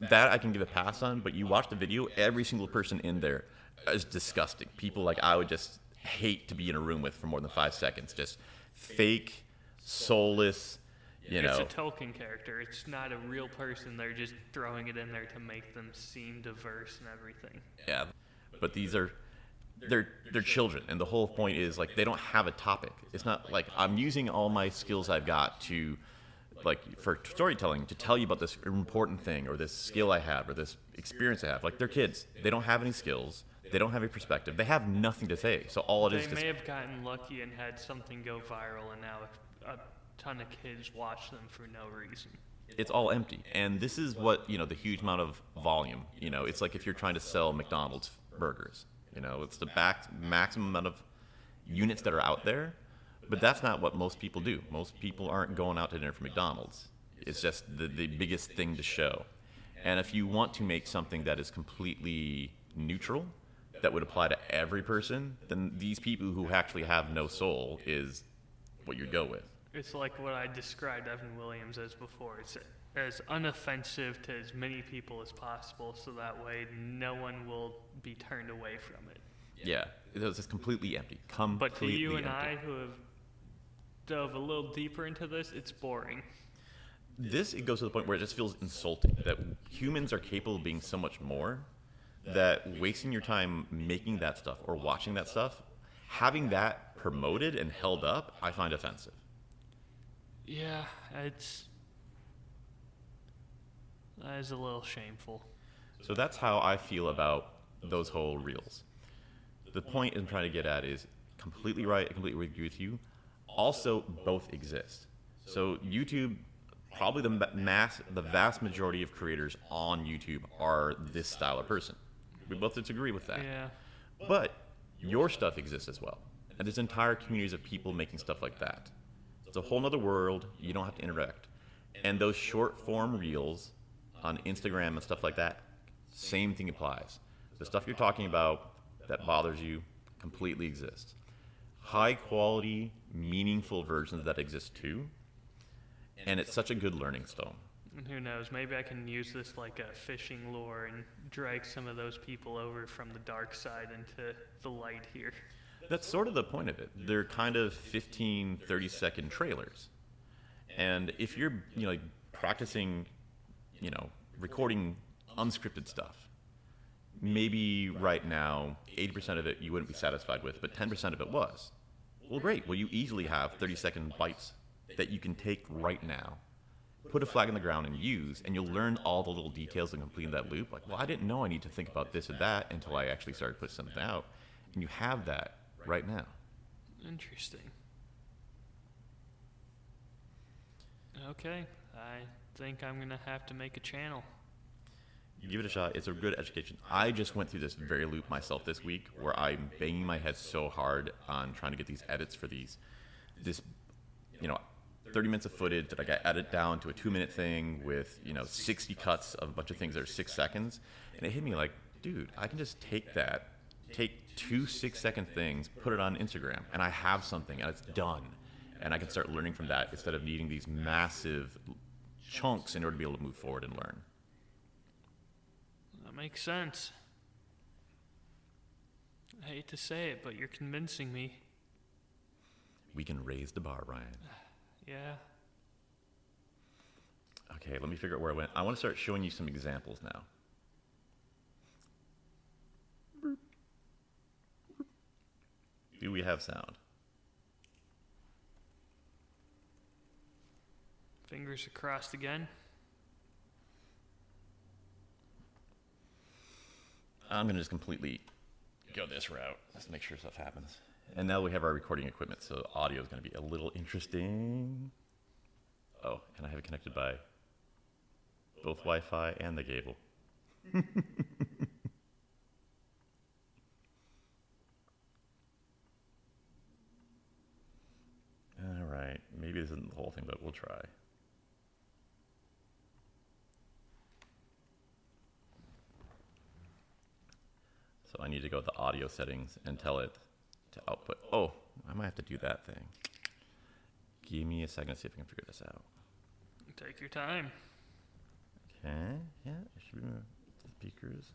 that I can give a pass on. But you watch the video, every single person in there is disgusting. People like I would just hate to be in a room with for more than five seconds. Just fake, soulless, You know. it's a token character. It's not a real person. They're just throwing it in there to make them seem diverse and everything. yeah. But these are they're they're children, and the whole point is like they don't have a topic. It's not like I'm using all my skills I've got to like for storytelling to tell you about this important thing or this skill I have or this experience I have. Like they're kids. They don't have any skills. They don't have a perspective. They have nothing to say. So all it They is is may have gotten lucky and had something go viral, and now a, a ton of kids watch them for no reason. it's all empty. And this is what, you know, the huge amount of volume, you know, it's like if you're trying to sell McDonald's burgers, you know, it's the back, maximum amount of units that are out there. But that's not what most people do. Most people aren't going out to dinner for McDonald's. It's just the, the biggest thing to show. And if you want to make something that is completely neutral, that would apply to every person, then these people who actually have no soul is what you'd go with. It's like what I described Evan Williams as before. It's as unoffensive to as many people as possible, so that way no one will be turned away from it. Yeah, it was just completely empty. Completely But to you and empty. I, who have dove a little deeper into this, it's boring. this it goes to the point where it just feels insulting that humans are capable of being so much more that wasting your time making that stuff or watching that stuff having that promoted and held up i find offensive. Yeah, it's that is a little shameful. so that's how i feel about those whole reels. The point i'm trying to get at is completely right i completely agree with you. Also both exist. So youtube probably the mass the vast majority of creators on youtube are this style of person we both disagree with that Yeah, But your stuff exists as well. And there's entire communities of people making stuff like that. It's a whole nother world. You don't have to interact. And those short form reels on Instagram and stuff like that, same thing applies. The stuff you're talking about that bothers you completely exists. High quality, meaningful versions that exist too. And it's such a good learning stone. Who knows? Maybe I can use this like a fishing lure and drag some of those people over from the dark side into the light here. That's sort of the point of it. They're kind of 15, 30 second trailers. And if you're, you know, like practicing, you know, recording unscripted stuff, maybe right now 80% of it you wouldn't be satisfied with, but 10% of it was. Well, great. Well, you easily have 30 second bites that you can take right now, put a flag in the ground and use, and you'll learn all the little details of completing that loop. Like, well, I didn't know I need to think about this or that until I actually started putting something out. And you have that right now. Interesting. Okay, I think I'm gonna have to make a channel. Give it a shot. It's a good education. I just went through this very loop myself this week where I'm banging my head so hard on trying to get these edits for these, this, you know, 30 minutes of footage that I got edited down to a two minute thing with, you know, 60 cuts of a bunch of things that are six seconds. And it hit me like, dude, I can just take that, take two six second things, put it on Instagram, and I have something and it's done. And I can start learning from that instead of needing these massive chunks in order to be able to move forward and learn. That makes sense. I hate to say it, but you're convincing me. We can raise the bar, Ryan. Yeah. Okay, let me figure out where I went. I want to start showing you some examples now. Do we have sound? Fingers crossed again. I'm going to just completely go this route. Let's make sure stuff happens. And now we have our recording equipment, so audio is going to be a little interesting. Oh, and I have it connected by both Wi Fi and the cable. All right, maybe this isn't the whole thing, but we'll try. So I need to go to the audio settings and tell it to output. Oh, I might have to do that thing. Give me a second to see if I can figure this out. Take your time. Okay, yeah, it should be the speakers.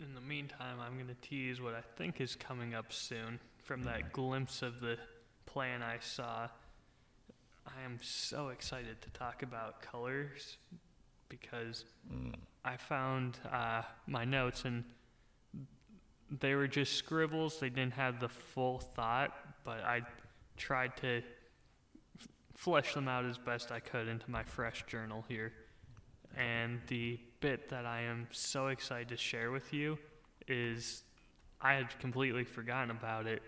In the meantime, I'm going to tease what I think is coming up soon from that glimpse of the plan I saw. I am so excited to talk about colors because Mm. I found uh, my notes and they were just scribbles. They didn't have the full thought, but I tried to f- flesh them out as best I could into my fresh journal here. And the bit that I am so excited to share with you is I had completely forgotten about it.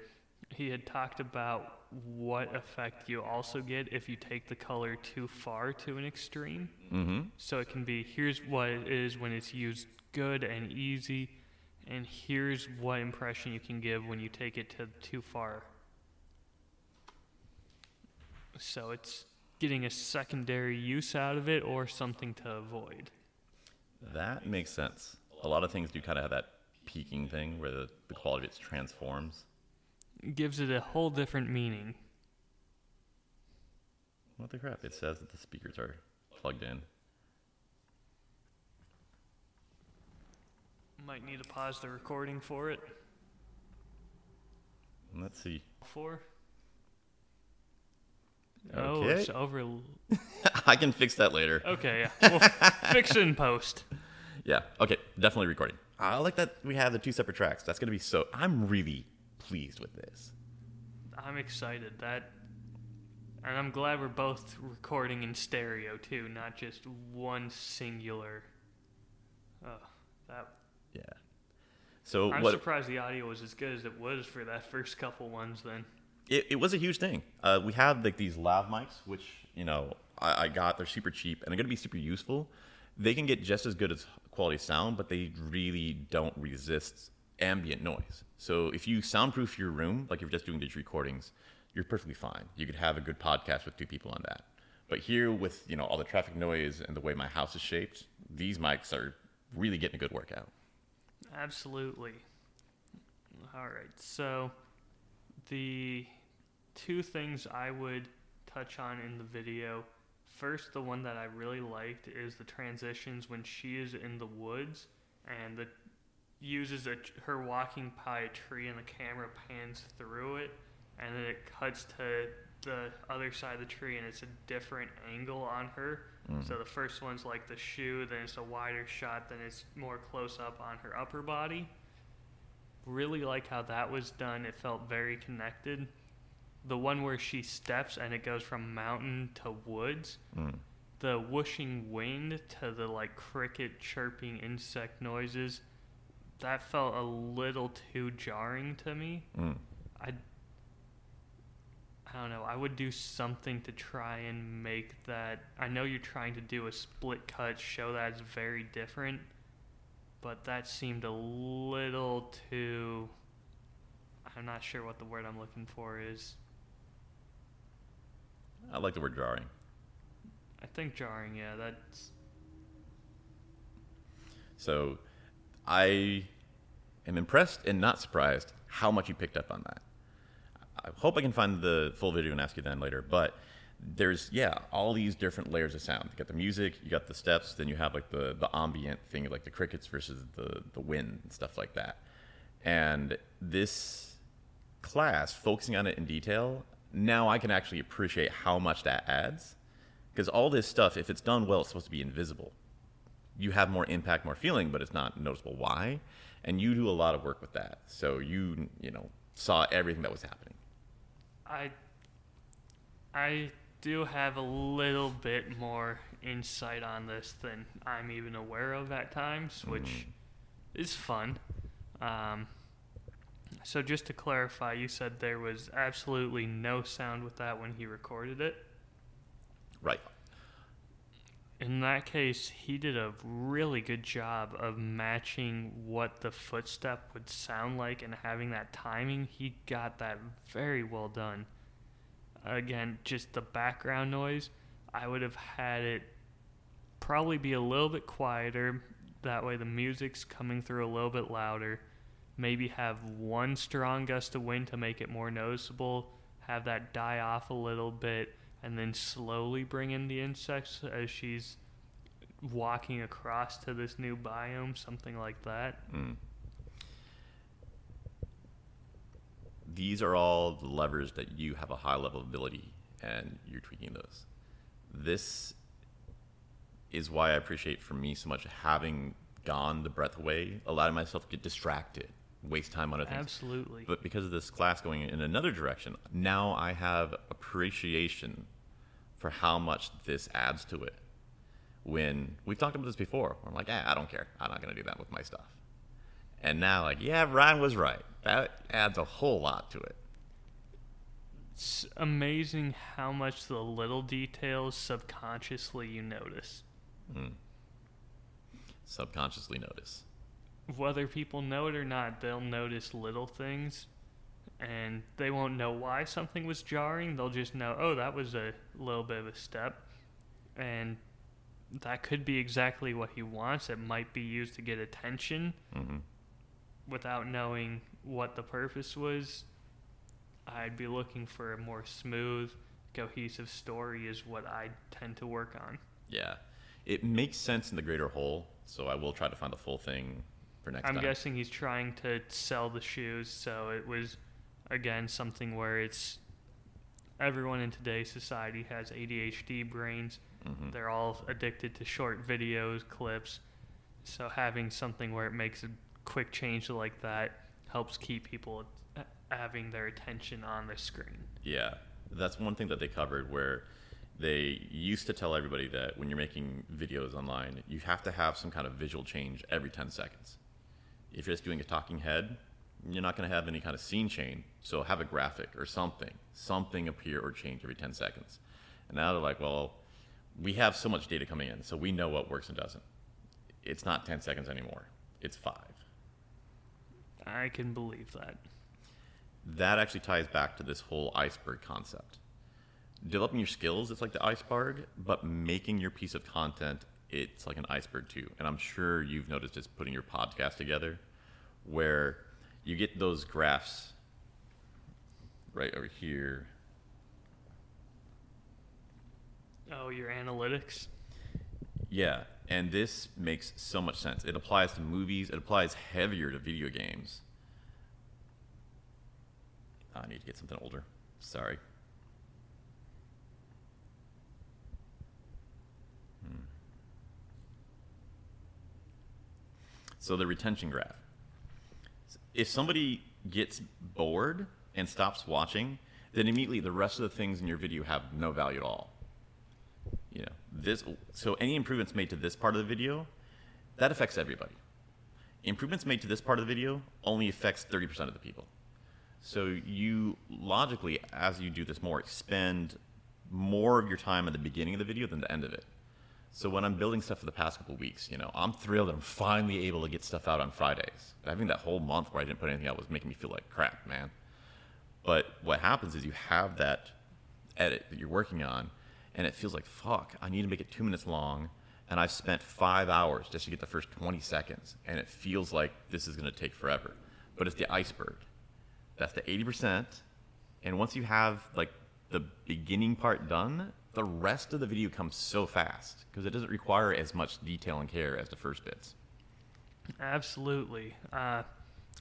He had talked about what effect you also get if you take the color too far to an extreme. Mm-hmm. So it can be here's what it is when it's used good and easy, and here's what impression you can give when you take it to too far. So it's getting a secondary use out of it or something to avoid. That makes sense. A lot of things do kind of have that peaking thing where the, the quality of it transforms. gives it a whole different meaning. What the crap? It says that the speakers are plugged in. Might need to pause the recording for it. Let's see. For oh, Okay. it's over. I can fix that later. Okay, yeah, we'll fix it in post. Yeah. Okay. Definitely recording. I like that we have the two separate tracks. That's gonna be so. I'm really pleased with this. I'm excited that, and I'm glad we're both recording in stereo too, not just one singular. Oh, that Yeah. So I'm what? surprised the audio was as good as it was for that first couple ones. Then It, it was a huge thing. Uh, we have like these lav mics, which you know I, I got. They're super cheap and they're gonna be super useful. They can get just as good as quality sound, but they really don't resist ambient noise. So if you soundproof your room, like if you're just doing digital recordings, you're perfectly fine. You could have a good podcast with two people on that. But here, with you know all the traffic noise and the way my house is shaped, these mics are really getting a good workout. Absolutely. All right, so the two things I would touch on in the video. First, the one that I really liked is the transitions when she is in the woods and the uses a, her walking by a tree and the camera pans through it and then it cuts to the other side of the tree and it's a different angle on her. So the first one's like the shoe, then it's a wider shot, then it's more close up on her upper body. Really like how that was done. It felt very connected. The one where she steps and it goes from mountain to woods, Mm. the whooshing wind to the like cricket chirping insect noises, that felt a little too jarring to me. Mm. I I don't know. I would do something to try and make that. I know you're trying to do a split cut, show that it's very different, but that seemed a little too. I'm not sure what the word I'm looking for is. I like the word jarring. I think jarring. Yeah, that's So I am impressed and not surprised how much you picked up on that. I hope I can find the full video and ask you then later. But there's yeah, all these different layers of sound. You got the music, you got the steps, then you have like the the ambient thing, like the crickets versus the the wind and stuff like that. And this class, focusing on it in detail, now I can actually appreciate how much that adds. Because all this stuff, if it's done well, it's supposed to be invisible you have more impact, more feeling, but it's not noticeable why. And you do a lot of work with that. So you, you know, saw everything that was happening. I I do have a little bit more insight on this than I'm even aware of at times, which is fun. Um, so just to clarify, you said there was absolutely no sound with that when he recorded it. Right. In that case, he did a really good job of matching what the footstep would sound like and having that timing. He got that very well done. Again, just the background noise, I would have had it probably be a little bit quieter. That way, the music's coming through a little bit louder. Maybe have one strong gust of wind to make it more noticeable. Have that die off a little bit and then slowly bring in the insects as she's walking across to this new biome, something like that. Mm. these are all the levers that you have a high level of ability and you're tweaking those. This is why I appreciate for me so much having gone the breadth away, allowing myself to get distracted, waste time on other things. Absolutely. But because of this class going in another direction, now I have appreciation for how much this adds to it. When we've talked about this before, I'm like, yeah, I don't care. I'm not going to do that with my stuff. And now, like, yeah, Ryan was right. That adds a whole lot to it. It's amazing how much the little details subconsciously you notice. Hmm. Subconsciously notice. Whether people know it or not, they'll notice little things and they won't know why something was jarring. They'll just know, oh, that was a little bit of a step. And that could be exactly what he wants. It might be used to get attention hmm without knowing what the purpose was. I'd be looking for a more smooth, cohesive story, is what I tend to work on. Yeah. It makes sense in the greater whole, so I will try to find the full thing for next time. I'm time. guessing he's trying to sell the shoes, so it was again something where it's everyone in today's society has ADHD brains. Mhm. They're all addicted to short videos, clips. So having something where it makes a quick change like that helps keep people uh, having their attention on the screen. Yeah, that's one thing that they covered where they used to tell everybody that when you're making videos online, you have to have some kind of visual change every 10 seconds. If you're just doing a talking head, you're not going to have any kind of scene chain. So have a graphic or something, something appear or change every 10 seconds. And now they're like, well, we have so much data coming in, so we know what works and doesn't. It's not 10 seconds anymore, it's five. I can believe that. that actually ties back to this whole iceberg concept. Developing your skills, it's like the iceberg, but making your piece of content, it's like an iceberg too. And I'm sure you've noticed this putting your podcast together, where you get those graphs right over here. Oh, your analytics? Yeah, and this makes so much sense. It applies to movies, it applies heavier to video games. I need to get something older. Sorry. Hmm. So the retention graph. If somebody gets bored and stops watching, then immediately the rest of the things in your video have no value at all. You know this so any improvements made to this part of the video that affects everybody. Improvements made to this part of the video only affects 30% of the people. So you logically as you do this more spend more of your time at the beginning of the video than the end of it so when i'm building stuff for the past couple weeks you know i'm thrilled that i'm finally able to get stuff out on fridays having that whole month where i didn't put anything out was making me feel like crap man but what happens is you have that edit that you're working on, and it feels like, fuck, I need to make it two minutes long, and I've spent five hours just to get the first 20 seconds, and it feels like this is going to take forever. But it's the iceberg. That's the 80%. And once you have like the beginning part done, the rest of the video comes so fast because it doesn't require as much detail and care as the first bits. Absolutely. Uh,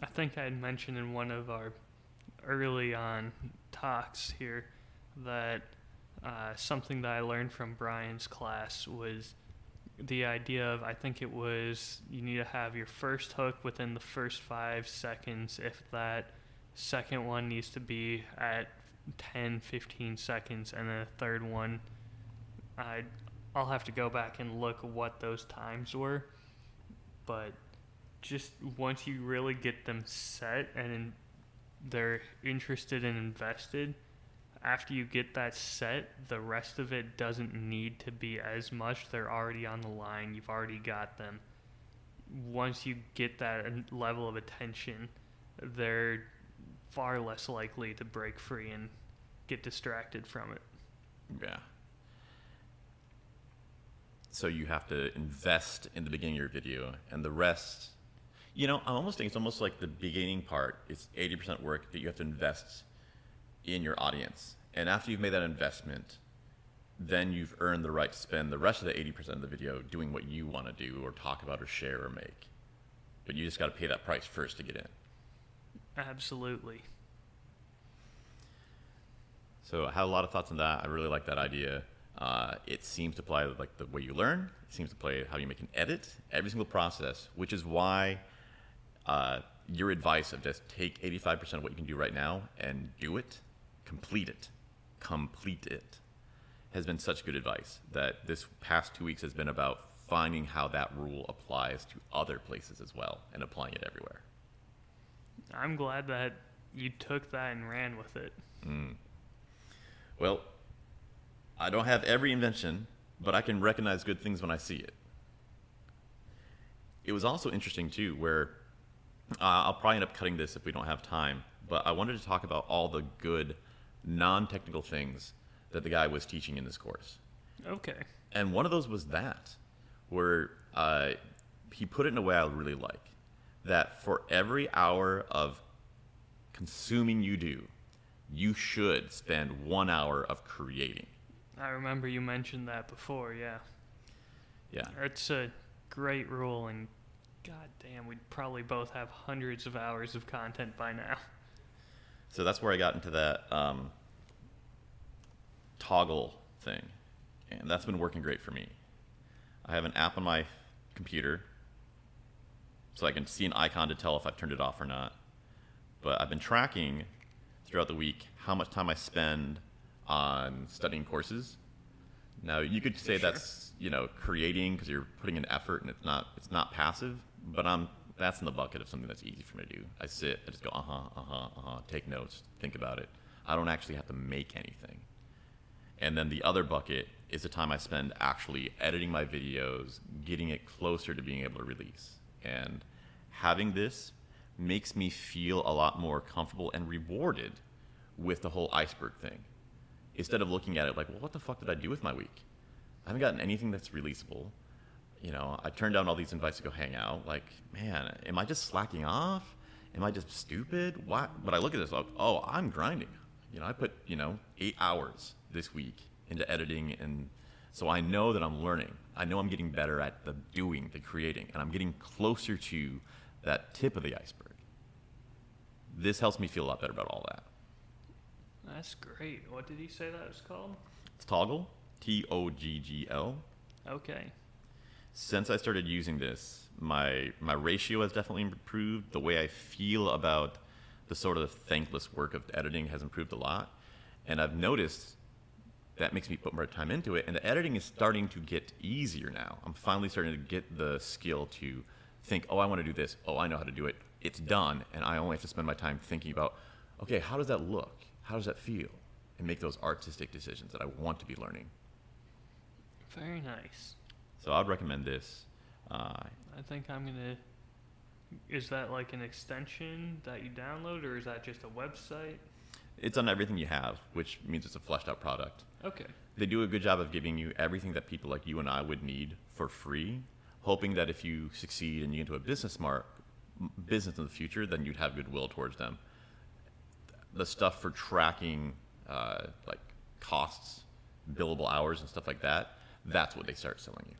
I think I had mentioned in one of our early on talks here that uh, something that I learned from Brian's class was the idea of I think it was you need to have your first hook within the first five seconds. If that second one needs to be at 10, 15 seconds, and then the third one, I I'll have to go back and look what those times were. But just once you really get them set and in, they're interested and invested, after you get that set, the rest of it doesn't need to be as much. They're already on the line. You've already got them. Once you get that uh, level of attention, they're far less likely to break free and get distracted from it. Yeah. So you have to invest in the beginning of your video, and the rest, you know, I'm almost think it's almost like the beginning part is 80% work that you have to invest in your audience. And after you've made that investment, then you've earned the right to spend the rest of the 80% of the video doing what you want to do or talk about or share or make. But you just got to pay that price first to get in. Absolutely. So I had a lot of thoughts on that. I really like that idea. Uh, it seems to apply like the way you learn. It seems to play how you make an edit, every single process, which is why uh, your advice of just take 85% of what you can do right now and do it, complete it, complete it, has been such good advice that this past two weeks has been about finding how that rule applies to other places as well and applying it everywhere. I'm glad that you took that and ran with it. Mm. Well, I don't have every invention, but I can recognize good things when I see it. It was also interesting too, where uh, I'll probably end up cutting this if we don't have time, but I wanted to talk about all the good non-technical things that the guy was teaching in this course. Okay. And one of those was that, where uh, he put it in a way I really like. That for every hour of consuming you do, you should spend one hour of creating. I remember you mentioned that before, yeah. Yeah. It's a great rule, and god damn, we'd probably both have hundreds of hours of content by now. So that's where I got into that um, Toggl thing. And that's been working great for me. I have an app on my computer so I can see an icon to tell if I've turned it off or not. But I've been tracking throughout the week how much time I spend on studying courses. Now you could say Sure. that's you know creating because you're putting in effort and it's not it's not passive, but I'm that's in the bucket of something that's easy for me to do. I sit, I just go uh huh, uh huh, uh huh, take notes, think about it. I don't actually have to make anything. And then the other bucket is the time I spend actually editing my videos, getting it closer to being able to release. And having this makes me feel a lot more comfortable and rewarded with the whole iceberg thing. Instead of looking at it like, well, what the fuck did I do with my week? I haven't gotten anything that's releasable. You know, I turned down all these invites to go hang out. Like, man, am I just slacking off? Am I just stupid? Why? But I look at this like, oh, I'm grinding. You know, I put, you know, eight hours this week into editing. And so I know that I'm learning. I know I'm getting better at the doing, the creating, and I'm getting closer to that tip of the iceberg. This helps me feel a lot better about all that. That's great. What did he say that was called? It's Toggl, T O G G L. Okay. Since I started using this, my my ratio has definitely improved. The way I feel about the sort of thankless work of editing has improved a lot, and I've noticed that makes me put more time into it. And the editing is starting to get easier now. I'm finally starting to get the skill to think, oh, I want to do this. Oh, I know how to do it. It's done, and I only have to spend my time thinking about, okay, how does that look? How does that feel? And make those artistic decisions that I want to be learning. Very nice. So I'd recommend this. Uh, I think I'm gonna. Is that like an extension that you download, or is that just a website? it's on everything you have, which means it's a fleshed out product. Okay. They do a good job of giving you everything that people like you and I would need for free, hoping that if you succeed and you get into a business smart business in the future, then you'd have goodwill towards them. The stuff for tracking uh, like costs, billable hours, and stuff like that, that's what they start selling you.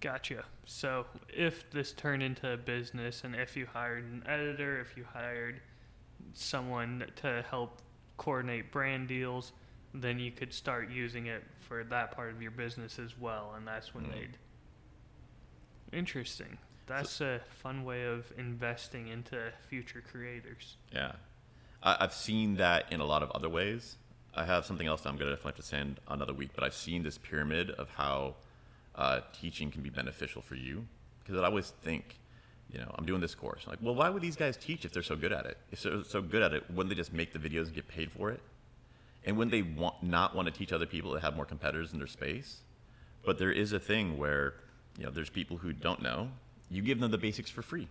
Gotcha. So if this turned into a business, and if you hired an editor, if you hired someone to help coordinate brand deals, then you could start using it for that part of your business as well, and that's when Mm. they'd. Interesting. That's a fun way of investing into future creators. Yeah. I, I've seen that in a lot of other ways. I have something else that I'm going to definitely have to send another week, but I've seen this pyramid of how uh, teaching can be beneficial for you. Because I always think, you know, I'm doing this course. Like, well, why would these guys teach if they're so good at it? If they're so good at it, wouldn't they just make the videos and get paid for it? And wouldn't they want, not want to teach other people that have more competitors in their space? But there is a thing where, you know, there's people who don't know. You give them the basics for free.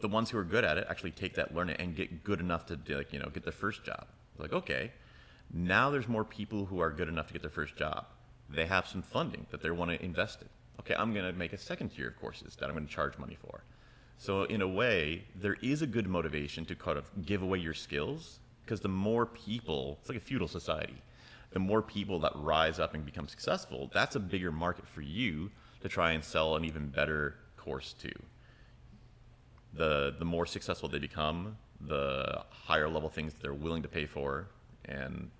The ones who are good at it actually take that learn it and get good enough to like you know get their first job. Like okay now there's more people who are good enough to get their first job. They have some funding that they want to invest in. Okay i'm going to make a second tier of courses that i'm going to charge money for. So in a way there is a good motivation to kind of give away your skills because the more people it's like a feudal society the more people that rise up and become successful that's a bigger market for you to try and sell an even better course to the the more successful they become, the higher level things they're willing to pay for, and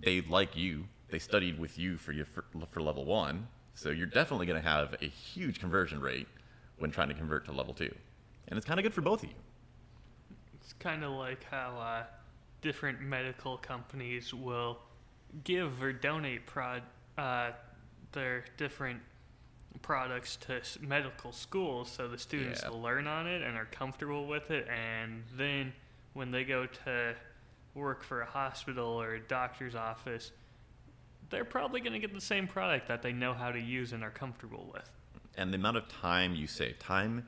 they like you. They studied with you for your for, for level one, so you're definitely going to have a huge conversion rate when trying to convert to level two, and it's kind of good for both of you. It's kind of like how uh, different medical companies will give or donate prod, uh, their different products to medical schools so the students Yeah. learn on it and are comfortable with it and then when they go to work for a hospital or a doctor's office they're probably going to get the same product that they know how to use and are comfortable with and the amount of time you save time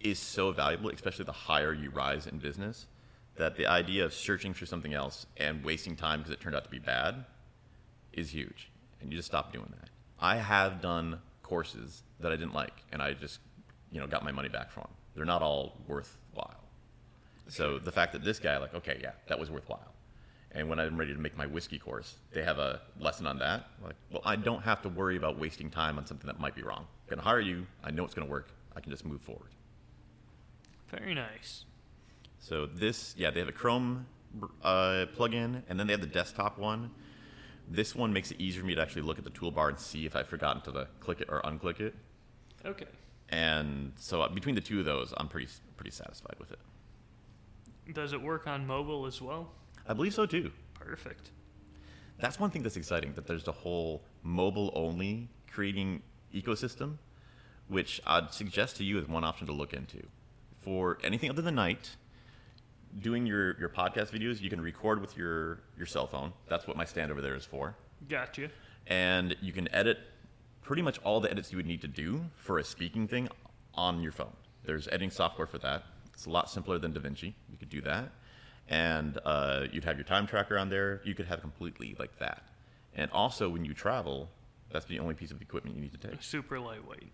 is so valuable especially the higher you rise in business that the idea of searching for something else and wasting time because it turned out to be bad is huge and you just stop doing that. I have done courses that i didn't like and i just you know got my money back from. They're not all worthwhile. So the fact that this guy like okay yeah that was worthwhile. And when i'm ready to make my whiskey course they have a lesson on that. Like well i don't have to worry about wasting time on something that might be wrong. I'm going to hire you. I know it's going to work. I can just move forward very nice so this, yeah, they have a Chrome uh, plugin, and then they have the desktop one. This one makes it easier for me to actually look at the toolbar and see if I've forgotten to the click it or unclick it. okay And so uh, between the two of those, I'm pretty pretty satisfied with it. does it work on mobile as well I believe so too. perfect That's one thing that's exciting that there's the whole mobile only creating ecosystem, which I'd suggest to you as one option to look into. For anything other than night, doing your, your podcast videos, you can record with your, your cell phone. That's what my stand over there is for. gotcha And you can edit pretty much all the edits you would need to do for a speaking thing on your phone. There's editing software for that. It's a lot simpler than DaVinci. You could do that. And uh, you'd have your time tracker on there. You could have completely like that. And also, when you travel, that's the only piece of equipment you need to take. super lightweight.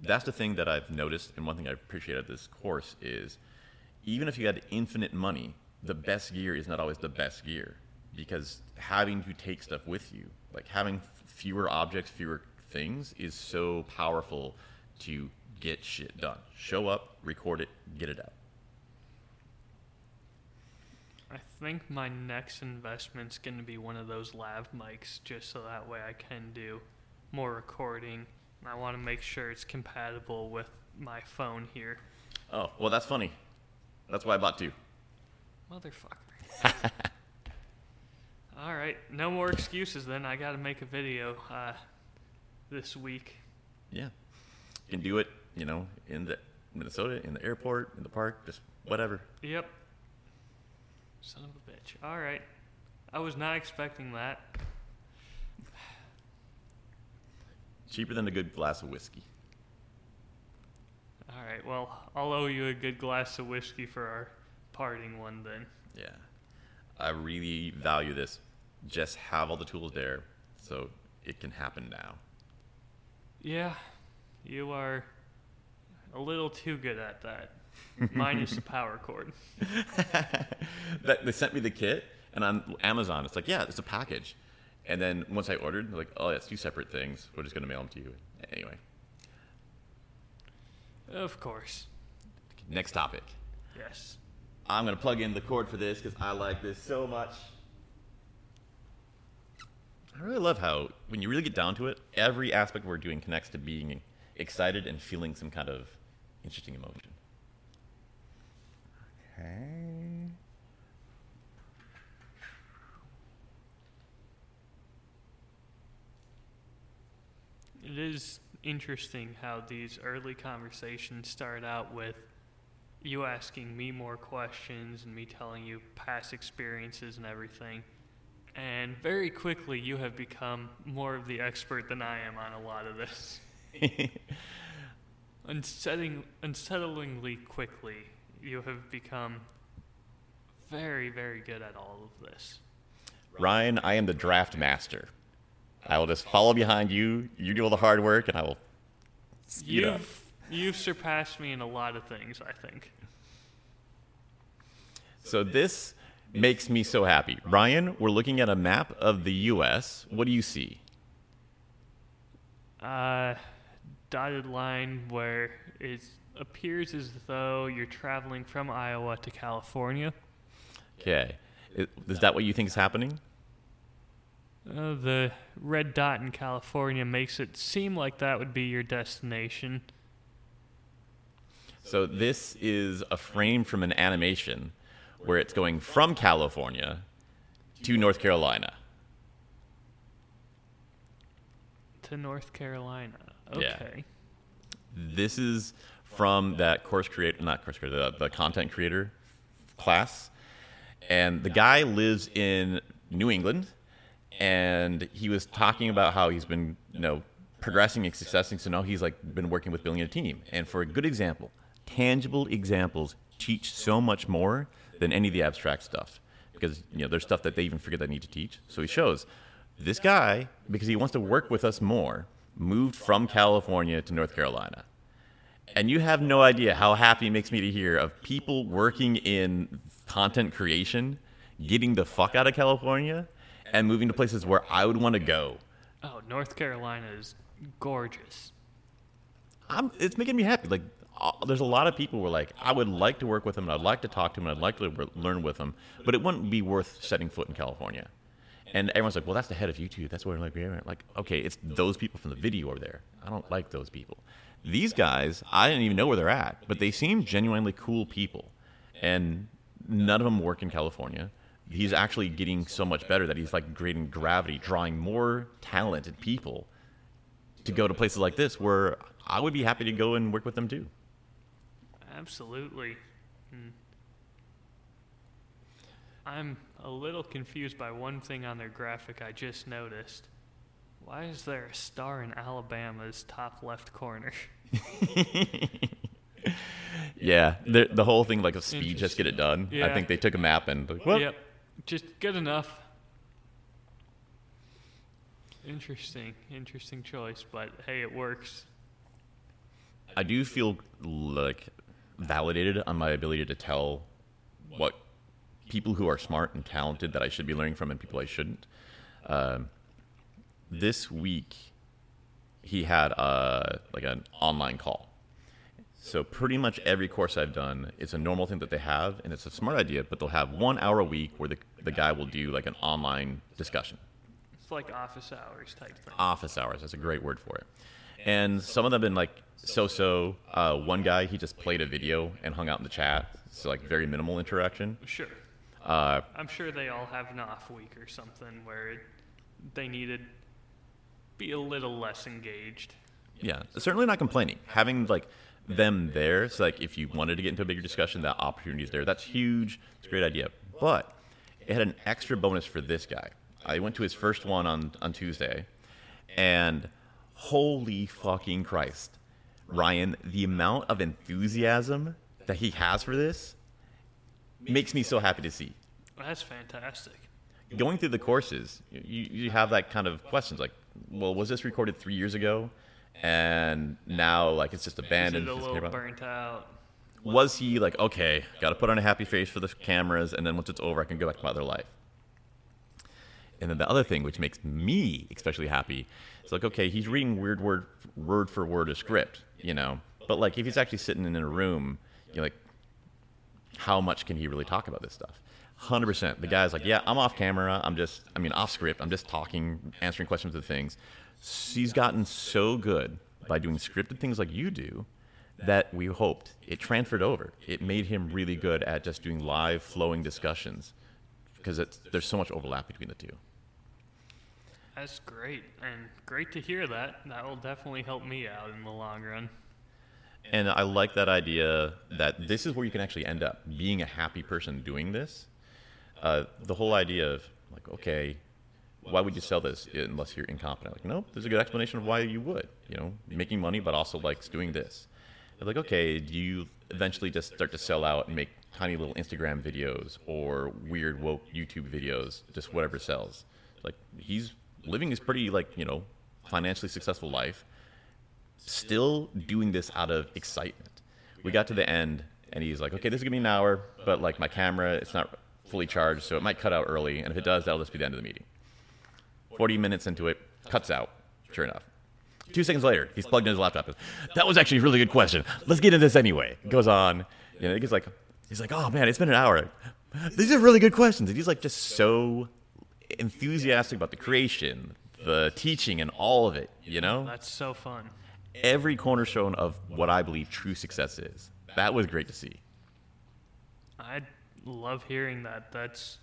That's the thing that I've noticed, and one thing I appreciate at this course is even if you had infinite money, the best gear is not always the best gear because having to take stuff with you, like having fewer objects, fewer things, is so powerful to get shit done. Show up, record it, get it out. I think my next investment's going to be one of those lav mics, just so that way I can do more recording. I want to make sure it's compatible with my phone here. Oh, well, that's funny. That's why I bought two. Motherfucker. All right, no more excuses then. I got to make a video uh, this week. Yeah. You can do it, you know, in the Minnesota, in the airport, in the park, just whatever. Yep. Son of a bitch. All right. I was not expecting that. Cheaper than a good glass of whiskey. All right. Well, I'll owe you a good glass of whiskey for our parting one then. Yeah. I really value this. Just have all the tools there so it can happen now. Yeah, you are a little too good at that. Minus the power cord. that, they sent me the kit, and on Amazon, it's like, yeah, it's a package. And then once I ordered, they're like, oh, it's two separate things. We're just going to mail them to you. Anyway, Of course. next topic. Yes. I'm going to plug in the cord for this because I like this so much. I really love how, when you really get down to it, every aspect we're doing connects to being excited and feeling some kind of interesting emotion. Okay. It is interesting how these early conversations start out with you asking me more questions and me telling you past experiences and everything. And very quickly, you have become more of the expert than I am on a lot of this. Unsettling, unsettlingly quickly, you have become very, very good at all of this. Ryan, I am the draft master. I will just follow behind you. You do all the hard work, and I will. speed. You've you've surpassed me in a lot of things, I think. So this makes me so happy. Ryan, we're looking at a map of the U.S. What do you see? Uh, dotted line where it appears as though you're traveling from Iowa to California. Okay. I- Is that what you think is happening? Uh, the red dot in California makes it seem like that would be your destination. So this is a frame from an animation where it's going from California to North Carolina. To North Carolina. Yeah. Okay. This is from that course creator, not course creator, the, the content creator class. And the guy lives in New England, and he was talking about how he's been, you know, progressing and successing. So now he's like been working with building a team. And for a good example, tangible examples teach so much more than any of the abstract stuff because you know there's stuff that they even forget they need to teach. So he shows this guy because he wants to work with us more moved from California to North Carolina. And you have no idea how happy it makes me to hear of people working in content creation getting the fuck out of California and moving to places where I would want to go. Oh, North Carolina is gorgeous. I'm, it's making me happy. Like, uh, there's a lot of people who are like, I would like to work with them, and I'd like to talk to them, and I'd like to re- learn with them, but it wouldn't be worth setting foot in California. And everyone's like, well, that's the head of YouTube. That's where I'm like, yeah. like, okay, it's those people from the video over there. I don't like those people. These guys, I didn't even know where they're at, but they seem genuinely cool people, and none of them work in California. He's actually getting so much better that he's like creating gravity, drawing more talented people to go to places like this where I would be happy to go and work with them too. Absolutely. Hmm. I'm a little confused by one thing on their graphic I just noticed. Why is there a star in Alabama's top left corner? Yeah, the, the whole thing like a speed, just get it done. I think they took a map and like, what? Yep. Just good enough. Interesting. Interesting choice, but hey, it works. I do feel like validated on my ability to tell what people who are smart and talented that I should be learning from and people I shouldn't. Um, this week, he had a, like an online call. So pretty much every course I've done, it's a normal thing that they have, and it's a smart idea. But they'll have one hour a week where the the guy will do like an online discussion. It's like office hours type thing. office hours. That's a great word for it. And some of them have been like so-so. Uh, one guy, he just played a video and hung out in the chat. So like very minimal interaction. Sure. Uh, I'm sure they all have an off week or something where it, they needed be a little less engaged. yeah, certainly not complaining. Having like them there, so like if you wanted to get into a bigger discussion, that opportunity is there. That's huge. It's a great idea. But it had an extra bonus for this guy. I went to his first one on on Tuesday, and holy fucking Christ, Ryan, the amount of enthusiasm that he has for this makes me so happy to see. That's fantastic. Going through the courses, you, you have that kind of questions like, well, was this recorded three years ago? And now, like, it's just abandoned. it a little burnt out? was he like, okay, got to put on a happy face for the cameras, and then once it's over, I can go back to my other life? And then the other thing, which makes me especially happy, is like, okay, he's reading weird word word for word a script, you know, but like if he's actually sitting in a room, you're like, how much can he really talk about this stuff? Hundred percent. The guy's like, yeah, I'm off camera. I'm just, I mean, off script. I'm just talking, answering questions of things. He's gotten so good by doing scripted things like you do that we hoped it transferred over. It made him really good at just doing live, flowing discussions because there's so much overlap between the two. That's great, and great to hear that. That will definitely help me out in the long run. And I like that idea that this is where you can actually end up being a happy person doing this. Uh, the whole idea of like, okay, why would you sell this unless you're incompetent? Like, no, there's a good explanation of why you would. You know, making money, but also like doing this. They're like, okay, do you eventually just start to sell out and make tiny little Instagram videos or weird woke YouTube videos, just whatever sells? Like, he's living his pretty like you know financially successful life still doing this out of excitement. We got to the end, and he's like, "Okay, this is gonna be an hour, but like my camera, it's not fully charged, so it might cut out early. And if it does, that'll just be the end of the meeting." Forty minutes into it, cuts out. Sure enough. Two seconds later, he's plugged in his laptop. That was actually a really good question. Let's get into this anyway. Goes on. You know, he's like, he's like, "Oh man, it's been an hour." These are really good questions. And he's like just so enthusiastic about the creation, the teaching, and all of it. You know, That's so fun. every cornerstone of what I believe true success is. That was great to see. I love hearing that. That's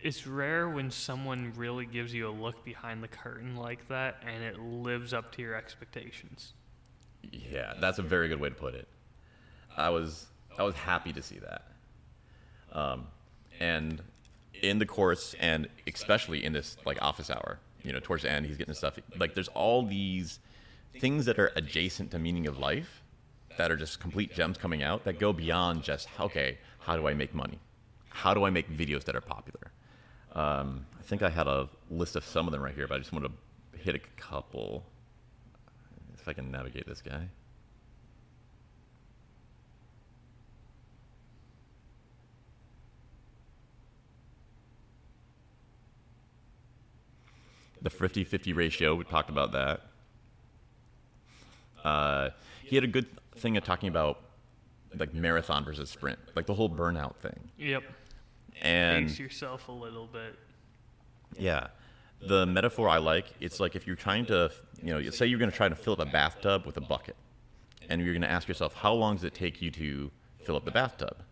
it's rare when someone really gives you a look behind the curtain like that and it lives up to your expectations. Yeah, that's a very good way to put it. I was I was happy to see that. Um, and in the course, and especially in this like office hour, you know, towards the end, he's getting stuff like there's all these things that are adjacent to meaning of life that are just complete gems coming out that go beyond just okay, how do I make money? How do I make videos that are popular? Um, I think I had a list of some of them right here, but I just want to hit a couple. If I can navigate this guy. The 50 50 ratio, we talked about that. Uh, he had a good thing of talking about like marathon versus sprint, like the whole burnout thing. Yep. And Pace yourself a little bit. yeah. The metaphor I like, it's like if you're trying to, you know, say you're going to try to fill up a bathtub with a bucket, and you're going to ask yourself, how long does it take you to fill up the bathtub?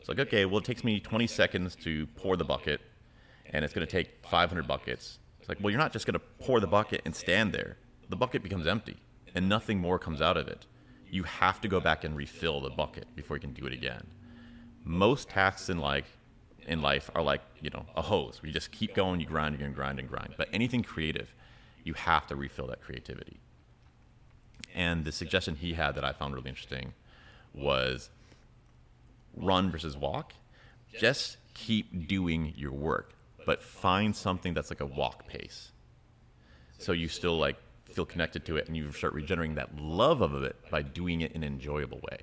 It's like, okay, well, it takes me 20 seconds to pour the bucket, and it's going to take 500 buckets. It's like, well, you're not just going to pour the bucket and stand there. The bucket becomes empty, and nothing more comes out of it. You have to go back and refill the bucket before you can do it again. Most tasks in like in life are like you know a hose. You just keep going, you grind, you grind and grind. But anything creative, you have to refill that creativity. And the suggestion he had that I found really interesting was run versus walk. Just keep doing your work, but find something that's like a walk pace. So you still like feel connected to it and you start regenerating that love of it by doing it in an enjoyable way.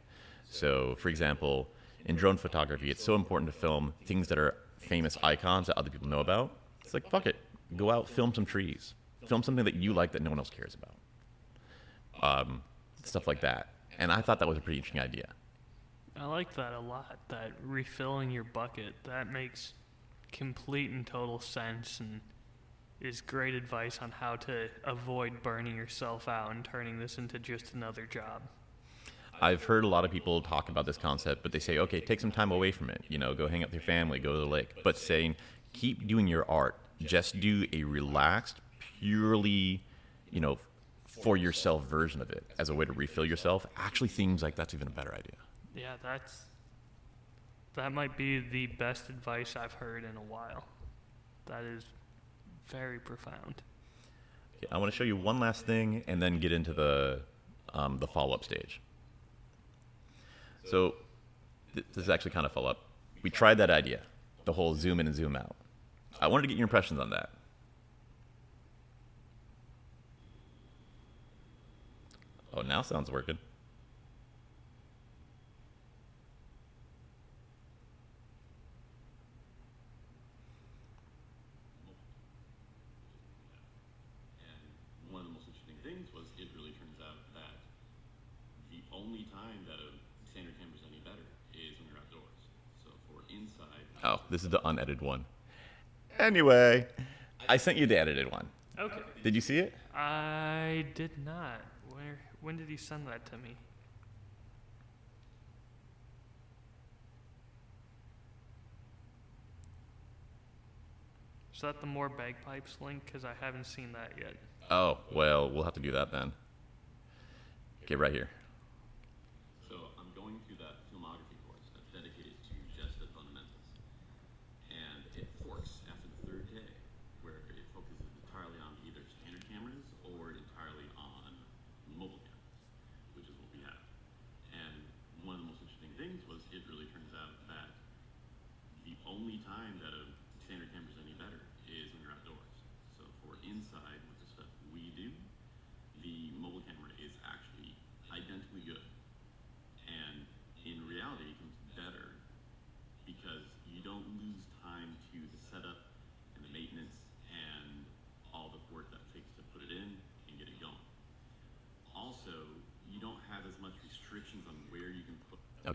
So, for example, in drone photography, it's so important to film things that are famous icons that other people know about. It's like, fuck it. Go out, film some trees. Film something that you like that no one else cares about. Um, stuff like that. And I thought that was a pretty interesting idea. I like that a lot. That refilling your bucket, that makes complete and total sense and is great advice on how to avoid burning yourself out and turning this into just another job. I've heard a lot of people talk about this concept, but they say, okay, take some time away from it. You know, go hang out with your family, go to the lake. But saying, keep doing your art. Just do a relaxed, purely, you know, for yourself version of it as a way to refill yourself actually seems like that's even a better idea. Yeah, that's that might be the best advice I've heard in a while. That is very profound. Okay, I want to show you one last thing and then get into the, um, the follow up stage. So, th- this is actually kind of follow up. We tried that idea, the whole zoom in and zoom out. I wanted to get your impressions on that. Oh, now sounds working. And one of the most interesting things was it really turns out that the only time that a standard camera is any better is when you're outdoors. So for inside. Oh, this is the unedited one. Anyway, I sent you the edited one. Okay. Did you see it? I did not. Where when did you send that to me? Is that the more bagpipes link? Because I haven't seen that yet. Oh, well, we'll have to do that then. Okay, right here.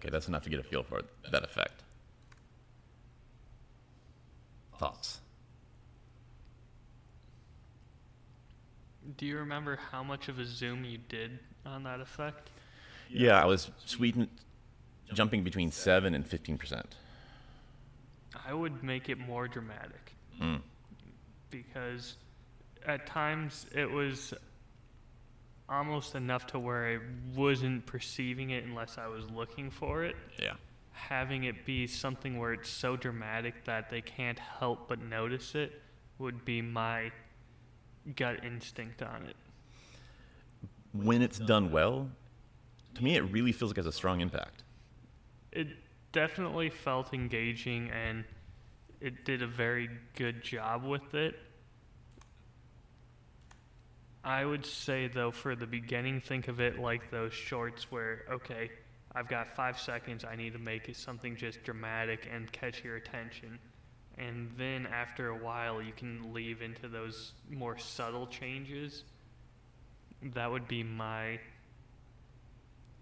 Okay, that's enough to get a feel for that effect. Thoughts? Do you remember how much of a zoom you did on that effect? Yeah, I was sweeten, jumping between 7 and 15%. I would make it more dramatic. Mm. Because at times it was almost enough to where I wasn't perceiving it unless I was looking for it. Yeah. Having it be something where it's so dramatic that they can't help but notice it would be my gut instinct on it. When it's done well, to me, it really feels like it has a strong impact. It definitely felt engaging and it did a very good job with it. I would say, though, for the beginning, think of it like those shorts where, okay, I've got five seconds, I need to make something just dramatic and catch your attention. And then after a while, you can leave into those more subtle changes. That would be my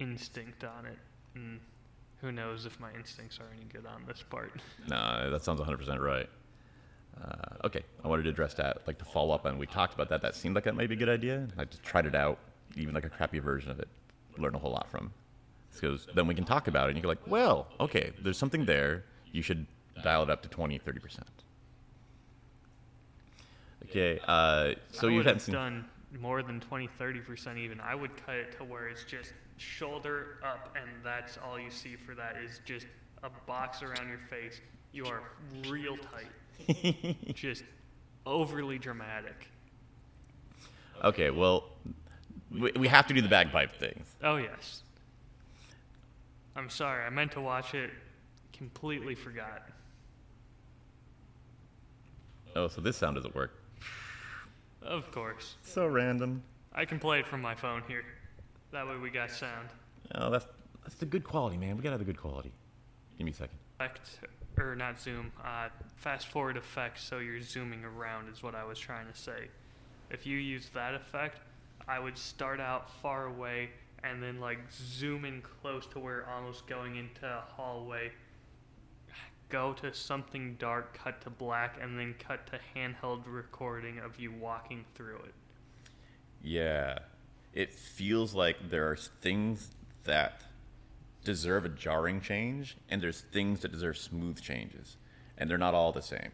instinct on it. And who knows if my instincts are any good on this part. No, that sounds 100% right. Uh, okay, I wanted to address that, like to follow up on. We talked about that. That seemed like that might be a good idea. I just tried it out, even like a crappy version of it. Learn a whole lot from. Because then we can talk about it, and you go like, well, okay, there's something there. You should dial it up to 20, 30 percent. Okay, uh, so you haven't seen. done more than 20, 30% even. I would cut it to where it's just shoulder up, and that's all you see for that is just a box around your face. You are real tight, just overly dramatic. Okay, well, we, we have to do the bagpipe things. Oh, yes. I'm sorry, I meant to watch it, completely forgot. Oh, so this sound doesn't work. Of course. So random. I can play it from my phone here. That way we got sound. Oh, that's that's the good quality, man. We gotta have the good quality. Give me a second. Or not zoom, uh, fast forward effect, so you're zooming around, is what I was trying to say. If you use that effect, I would start out far away and then like zoom in close to where almost going into a hallway. Go to something dark, cut to black, and then cut to handheld recording of you walking through it. Yeah. It feels like there are things that deserve a jarring change, and there's things that deserve smooth changes, and they're not all the same.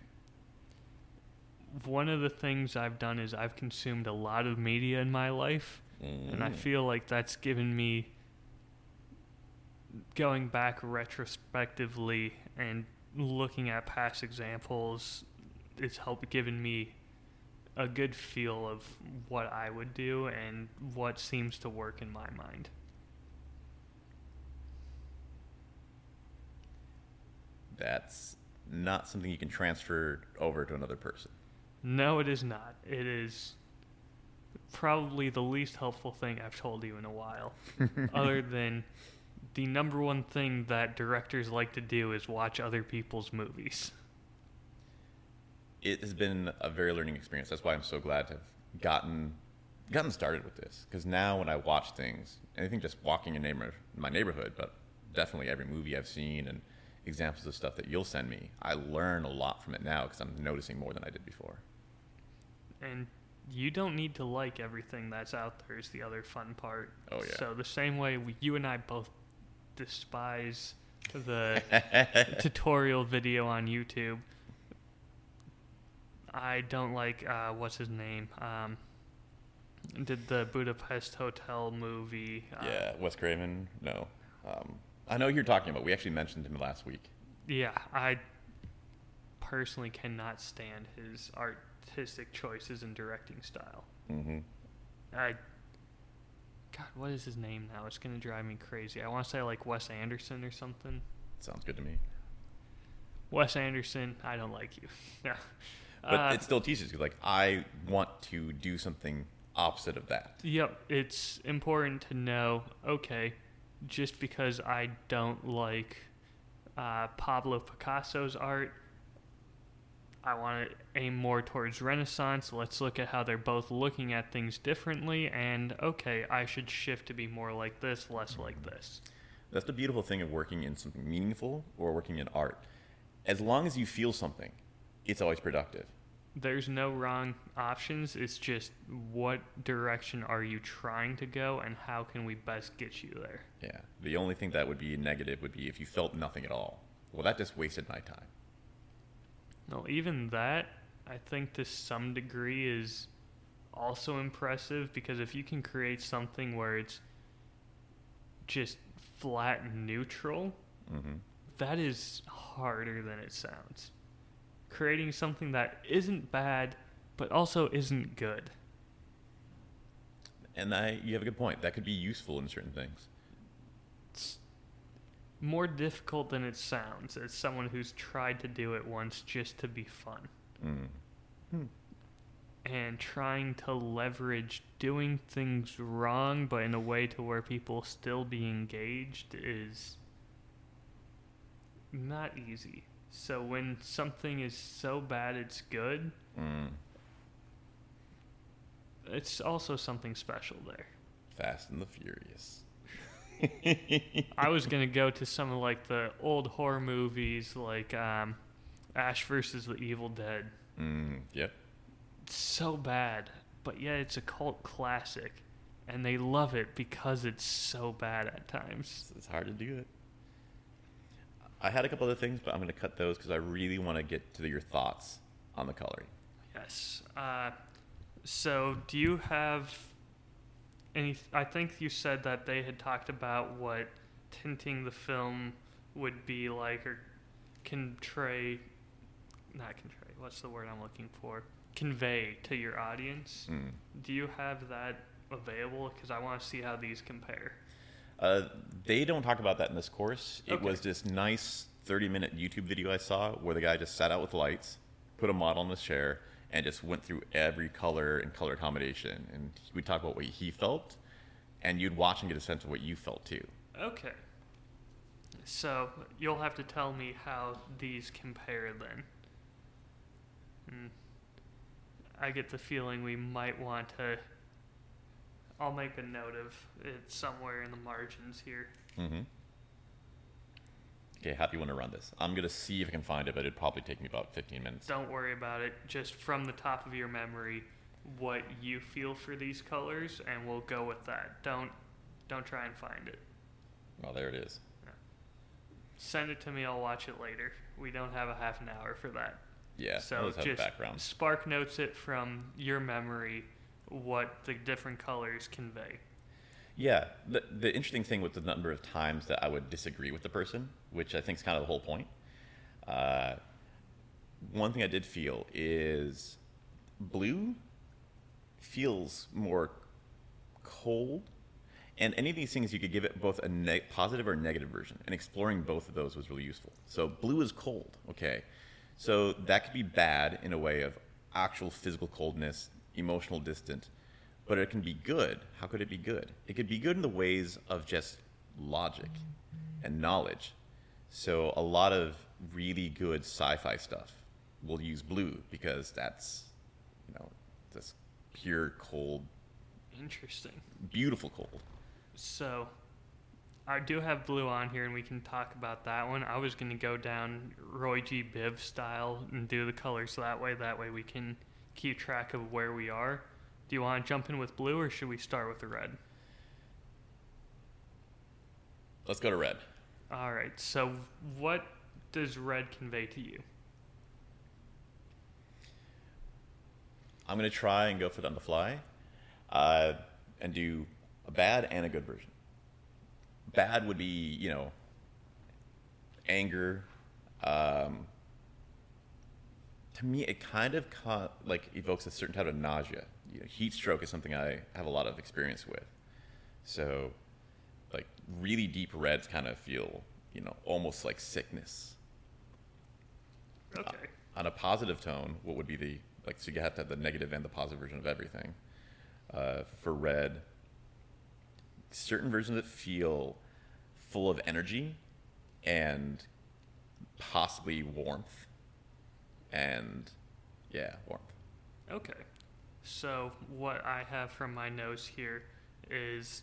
One of the things I've done is I've consumed a lot of media in my life, and I Mm. feel like that's given me going back retrospectively and looking at past examples it's helped given me a good feel of what I would do and what seems to work in my mind. That's not something you can transfer over to another person. No, it is not. It is probably the least helpful thing I've told you in a while. other than the number one thing that directors like to do is watch other people's movies. It has been a very learning experience. That's why I'm so glad to have gotten gotten started with this. Because now when I watch things, anything just walking in neighbor, my neighborhood, but definitely every movie I've seen and examples of stuff that you'll send me, I learn a lot from it now because I'm noticing more than I did before. And you don't need to like everything that's out there is the other fun part. Oh, yeah. So the same way we, you and I both despise the tutorial video on YouTube. I don't like uh, what's his name. Um, did the Budapest Hotel movie? Uh, yeah, Wes Craven. No, um, I know who you're talking about. We actually mentioned him last week. Yeah, I personally cannot stand his artistic choices and directing style. Mm-hmm. I God, what is his name now? It's gonna drive me crazy. I want to say like Wes Anderson or something. Sounds good to me. Wes Anderson, I don't like you. yeah. But Uh, it still teaches you. Like I want to do something opposite of that. Yep, it's important to know. Okay, just because I don't like uh, Pablo Picasso's art, I want to aim more towards Renaissance. Let's look at how they're both looking at things differently, and okay, I should shift to be more like this, less like this. That's the beautiful thing of working in something meaningful or working in art. As long as you feel something, it's always productive. There's no wrong options. It's just what direction are you trying to go and how can we best get you there? Yeah. The only thing that would be negative would be if you felt nothing at all. Well, that just wasted my time. No, even that, I think to some degree is also impressive because if you can create something where it's just flat and neutral, hmm that is harder than it sounds. Creating something that isn't bad but also isn't good. And I, you have a good point. That could be useful in certain things. It's more difficult than it sounds as someone who's tried to do it once just to be fun. Mm. and trying to leverage doing things wrong but in a way to where people still be engaged is not easy. So when something is so bad it's good, Mm. it's also something special there. Fast and the Furious. I was gonna go to some of like the old horror movies like um, Ash versus the Evil Dead. Mm. Yep. It's so bad, but yet it's a cult classic, and they love it because it's so bad at times. It's hard to do it. I had a couple other things, but I'm going to cut those because I really want to get to your thoughts on the coloring. Yes. Uh, so, do you have any? I think you said that they had talked about what tinting the film would be like, or convey, not convey. What's the word I'm looking for? Convey to your audience. Mm. Do you have that available? Because I want to see how these compare. Uh, they don't talk about that in this course. It Okay. was this nice 30 minute YouTube video I saw where the guy just sat out with lights, put a model in the chair, and just went through every color and color combination. And we'd talk about what he felt, and you'd watch and get a sense of what you felt too. Okay. So you'll have to tell me how these compare then. Hmm. I get the feeling we might want to. I'll make a note of it somewhere in the margins here. Mm-hmm. Okay, how do you want to run this? I'm going to see if I can find it, but it'd probably take me about 15 minutes. Don't worry about it. Just from the top of your memory, what you feel for these colors, and we'll go with that. Don't don't try and find it. Well, there it is. Send it to me. I'll watch it later. We don't have a half an hour for that. Yeah, So just spark notes it from your memory what the different colors convey. Yeah, the, the interesting thing with the number of times that I would disagree with the person, which I think is kind of the whole point. Uh, one thing I did feel is blue feels more cold, and any of these things you could give it both a ne- positive or negative version, and exploring both of those was really useful. So blue is cold, okay, so that could be bad in a way of actual physical coldness, emotional distant, but it can be good. How could it be good? It could be good in the ways of just logic and knowledge. So a lot of really good sci-fi stuff will use blue because that's, you know, this pure cold, Interesting. beautiful cold. So I do have blue on here and we can talk about that one. I was going to go down Roy G. Biv style and do the colors that way. That way we can keep track of where we are. Do you want to jump in with blue or should we start with the red? Let's go to red. All right. So what does red convey to you? I'm gonna try and go for it on the fly, uh, and do a bad and a good version. Bad would be, you know, anger. Um, to me, it kind of ca- like evokes a certain type of nausea. You know, heat stroke is something I have a lot of experience with. So, like really deep reds kind of feel, you know, almost like sickness. Okay. On a positive tone, what would be the like? So you have to have the negative and the positive version of everything. Uh, for red, certain versions that feel full of energy and possibly warmth, and yeah, warmth. Okay. So what I have from my notes here is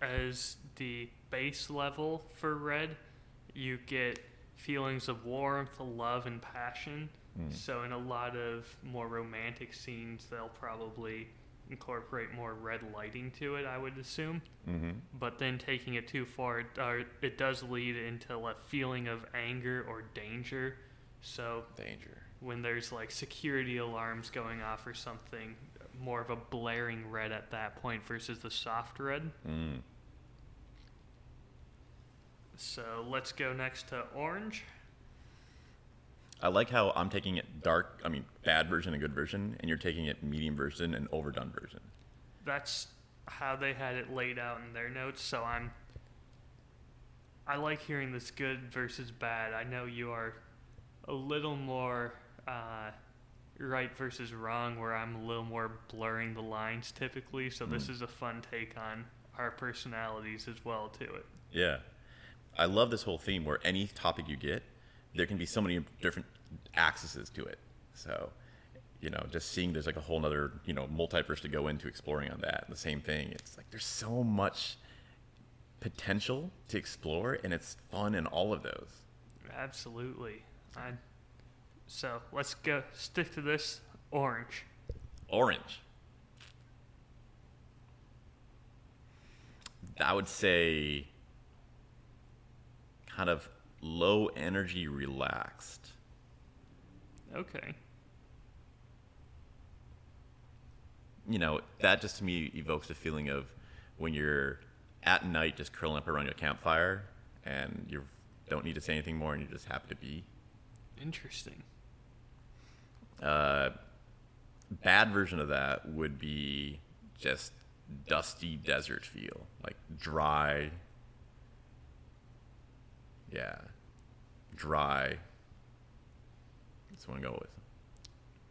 as the base level for red, you get feelings of warmth, love, and passion. Mm. So in a lot of more romantic scenes, they'll probably incorporate more red lighting to it. I would assume. Mm-hmm. But then taking it too far, it, uh, it does lead into a feeling of anger or danger. So Danger. When there's like security alarms going off or something, more of a blaring red at that point versus the soft red. Mm. So let's go next to orange. I like how I'm taking it dark. I mean, bad version and good version, and you're taking it medium version and overdone version. That's how they had it laid out in their notes. So I'm. I like hearing this good versus bad. I know you are a little more uh, right versus wrong, where I'm a little more blurring the lines typically. So this Mm. is a fun take on our personalities as well to it. Yeah. I love this whole theme where any topic you get, there can be so many different accesses to it. So, you know, just seeing there's like a whole nother, you know, multiverse to go into exploring on that. The same thing. It's like there's so much potential to explore and it's fun in all of those. Absolutely. I, so let's go stick to this orange. Orange. I would say kind of low energy relaxed. Okay. you know, that just to me evokes the feeling of when you're at night just curling up around your campfire and you don't need to say anything more and you're just happy to be. Interesting. Uh, bad version of that would be just dusty desert feel, like dry. Yeah, dry. That's what I go with.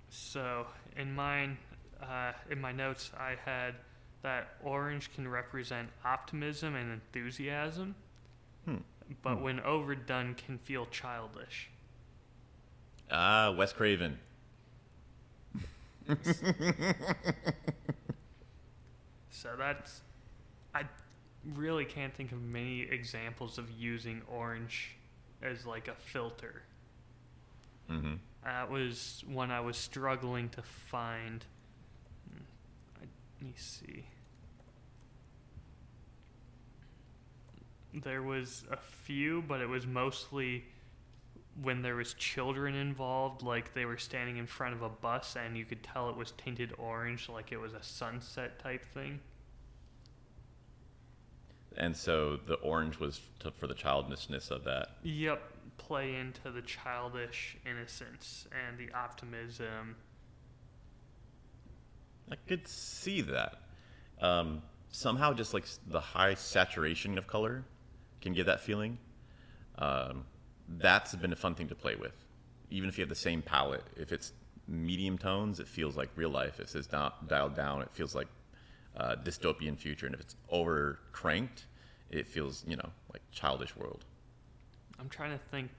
So in mine, uh, in my notes, I had that orange can represent optimism and enthusiasm, Hmm. but Hmm. when overdone, can feel childish. Ah, Wes Craven. So that's, I really can't think of many examples of using orange as like a filter. Mm-hmm. That was one I was struggling to find. Hmm, I, let me see. There was a few, but it was mostly when there was children involved, like they were standing in front of a bus and you could tell it was tinted orange, like it was a sunset type thing. And so the orange was to, for the childishness of that. Yep, play into the childish innocence and the optimism. I could see that. Um, somehow, just like the high saturation of color can give that feeling. Um, that's been a fun thing to play with. Even if you have the same palette, if it's medium tones, it feels like real life. If it's di- dialed down, it feels like uh, dystopian future. And if it's over cranked, it feels, you know, like childish world. I'm trying to think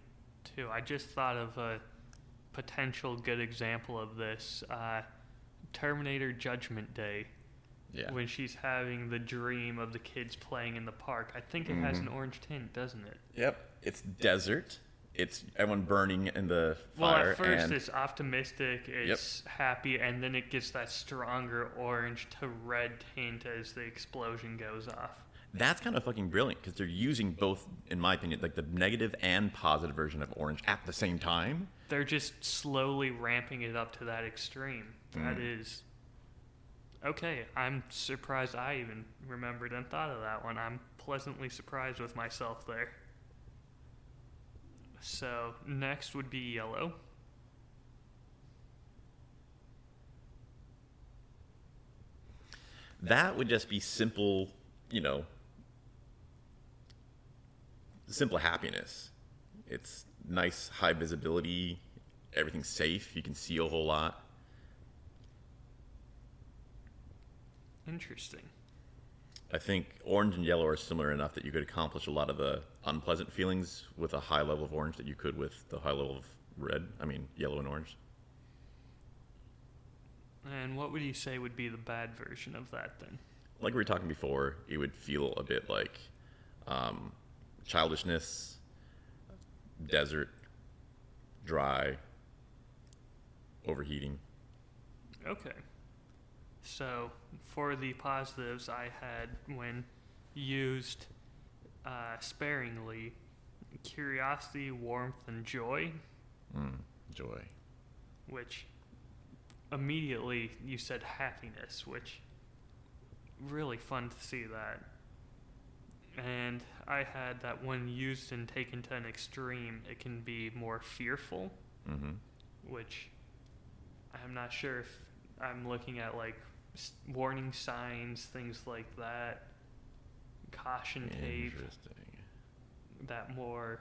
too. I just thought of a potential good example of this. Uh, Terminator Judgment Day, Yeah. when she's having the dream of the kids playing in the park. I think it has an orange tint, doesn't it? Yep. It's desert. It's everyone burning in the fire. Well, at first and it's optimistic, it's happy, and then it gets that stronger orange to red tint as the explosion goes off. That's kind of fucking brilliant because they're using both, in my opinion, like the negative and positive version of orange at the same time. They're just slowly ramping it up to that extreme. That Mm. is okay. I'm surprised I even remembered and thought of that one. I'm pleasantly surprised with myself there. So next would be yellow. That would just be simple, you know, simple happiness. It's nice, high visibility. Everything's safe. You can see a whole lot. Interesting. I think orange and yellow are similar enough that you could accomplish a lot of the unpleasant feelings with a high level of orange that you could with the high level of red. I mean, yellow and orange. And what would you say would be the bad version of that then? like we were talking before, it would feel a bit like um, childishness, desert, dry, overheating. Okay. So for the positives, I had when used uh, sparingly, curiosity, warmth, and joy, Mm, joy. which immediately you said happiness, which really fun to see that. And I had that when used and taken to an extreme, it can be more fearful, Mm-hmm. which I'm not sure if I'm looking at like warning signs, things like that, caution tape, that more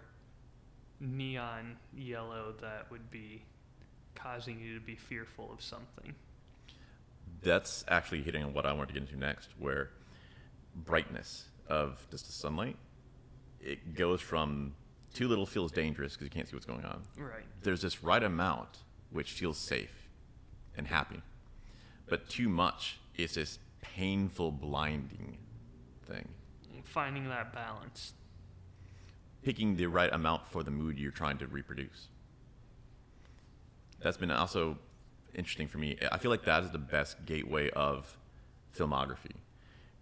neon yellow that would be causing you to be fearful of something. That's actually hitting on what I wanted to get into next, where brightness of just the sunlight, it goes from too little feels dangerous because you can't see what's going on. Right. There's this right amount which feels safe and happy, but too much is this painful, blinding thing. Finding that balance. Picking the right amount for the mood you're trying to reproduce. That's been also interesting for me. I feel like that is the best gateway of filmography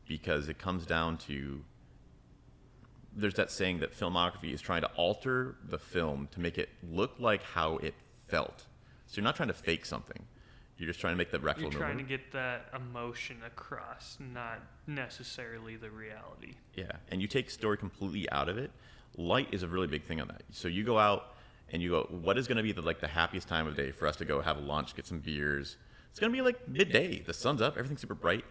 because it comes down to there's that saying that filmography is trying to alter the film to make it look like how it felt. So you're not trying to fake something. You're just trying to make that the You're trying to get that emotion across, not necessarily the reality. Yeah, and you take story completely out of it. Light is a really big thing on that. So you go out and you go, what is going to be the like the happiest time of day for us to go have a lunch, get some beers? It's going to be like midday. The sun's up, everything's super bright.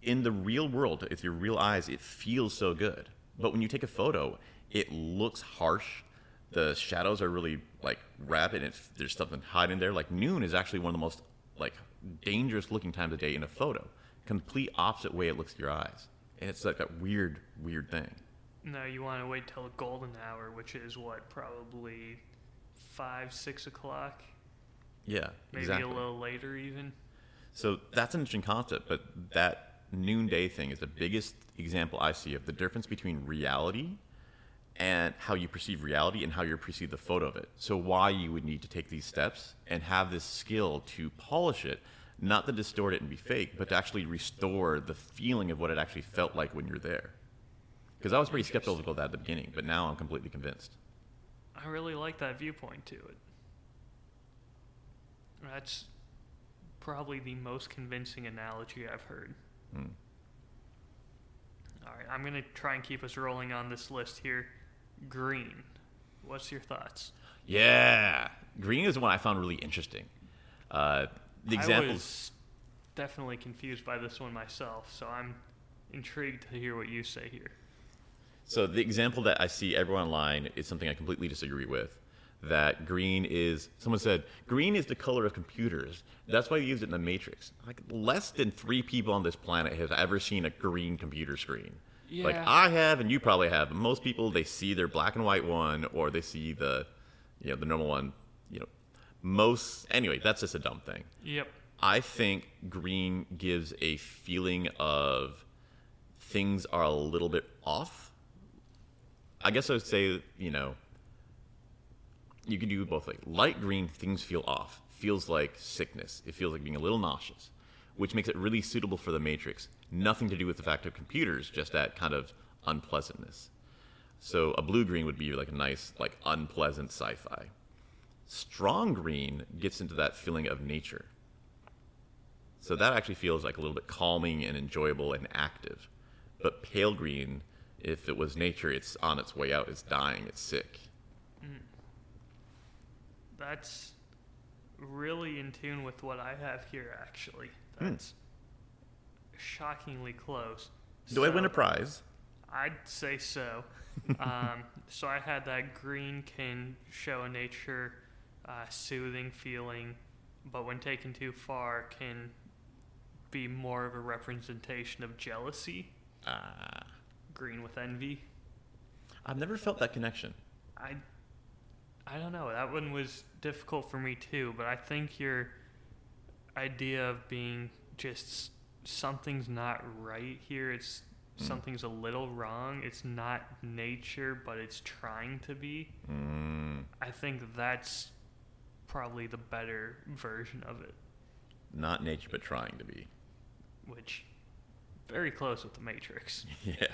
In the real world, with your real eyes, it feels so good. But when you take a photo, it looks harsh. The shadows are really like rapid, and it's, there's something hiding there. Like noon is actually one of the most like dangerous looking times of day in a photo. Complete opposite way it looks to your eyes, and it's like that weird, weird thing. No, you want to wait till golden hour, which is what, probably five, six o'clock? Yeah, Maybe exactly. a little later, even. So that's an interesting concept, but that noonday thing is the biggest example I see of the difference between reality and how you perceive reality and how you perceive the photo of it. So why you would need to take these steps and have this skill to polish it, not to distort it and be fake, but to actually restore the feeling of what it actually felt like when you're there. Because I was pretty skeptical of that at the beginning, but now I'm completely convinced. I really like that viewpoint to it. That's probably the most convincing analogy I've heard. Hmm. All right, I'm going to try and keep us rolling on this list here. Green. What's your thoughts? Yeah, green is one I found really interesting. Uh, the I examples. definitely confused by this one myself, so I'm intrigued to hear what you say here. So the example that I see everyone online is something I completely disagree with. That green is someone said green is the color of computers. That's why they used it in the Matrix. Like less than three people on this planet has ever seen a green computer screen. Like I have, and you probably have. Most people they see their black and white one, or they see the, you know, the normal one. You know, most anyway. That's just a dumb thing. Yep. I think green gives a feeling of things are a little bit off. I guess I would say, you know, you can do both like light green, things feel off. Feels like sickness. It feels like being a little nauseous, which makes it really suitable for the Matrix. Nothing to do with the fact of computers, just that kind of unpleasantness. So a blue green would be like a nice, like unpleasant sci-fi. Strong green gets into that feeling of nature. So that actually feels like a little bit calming and enjoyable and active. But pale green, if it was nature, it's on its way out, it's dying, it's sick. Mm. That's really in tune with what I have here, actually. That's shockingly close. Do I win a prize? I'd say so. um, so I had that green can show a nature uh, soothing feeling, but when taken too far, can be more of a representation of jealousy. Ah, Green with envy. I've never felt that connection. I, I don't know. That one was difficult for me too. But I think your idea of being just something's not right here. It's something's a little wrong. It's not nature, but it's trying to be. Mm, I think that's probably the better version of it, not nature, but trying to be. which very close with the Matrix. Yeah.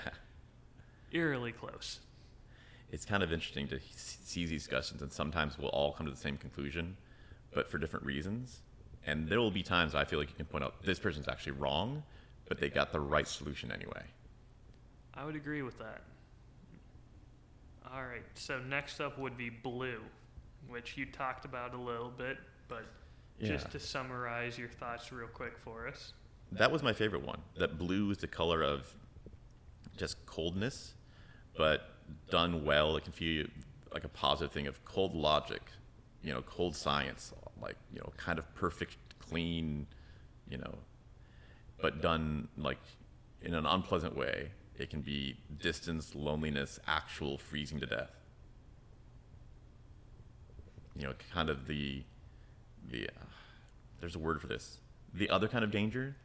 Eerily close. It's kind of interesting to see these discussions, and sometimes we'll all come to the same conclusion, but for different reasons. And there will be times I feel like you can point out this person's actually wrong, but they got the right solution anyway. I would agree with that. All right, so next up would be blue, which you talked about a little bit, but just to summarize your thoughts real quick for us. That was my favorite one. That blue is the color of just coldness, but done well. It can feel like a positive thing of cold logic, you know, cold science, like, you know, kind of perfect, clean, you know, but done like in an unpleasant way. It can be distance, loneliness, actual freezing to death. You know, kind of the, the, uh, there's a word for this. The other kind of danger,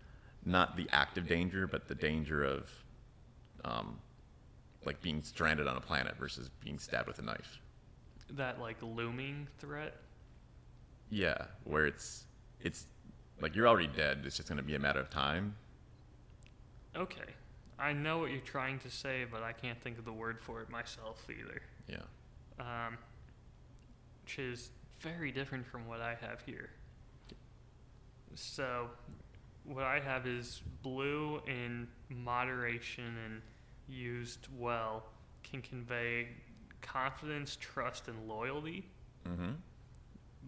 not the active danger, but the danger of, um, like being stranded on a planet versus being stabbed with a knife. That like looming threat. Yeah, where it's, it's like you're already dead. It's just going to be a matter of time. Okay, I know what you're trying to say, but I can't think of the word for it myself either. Yeah. Um, which is very different from what I have here. So, what I have is blue in moderation and used well can convey confidence, trust, and loyalty, Mm-hmm.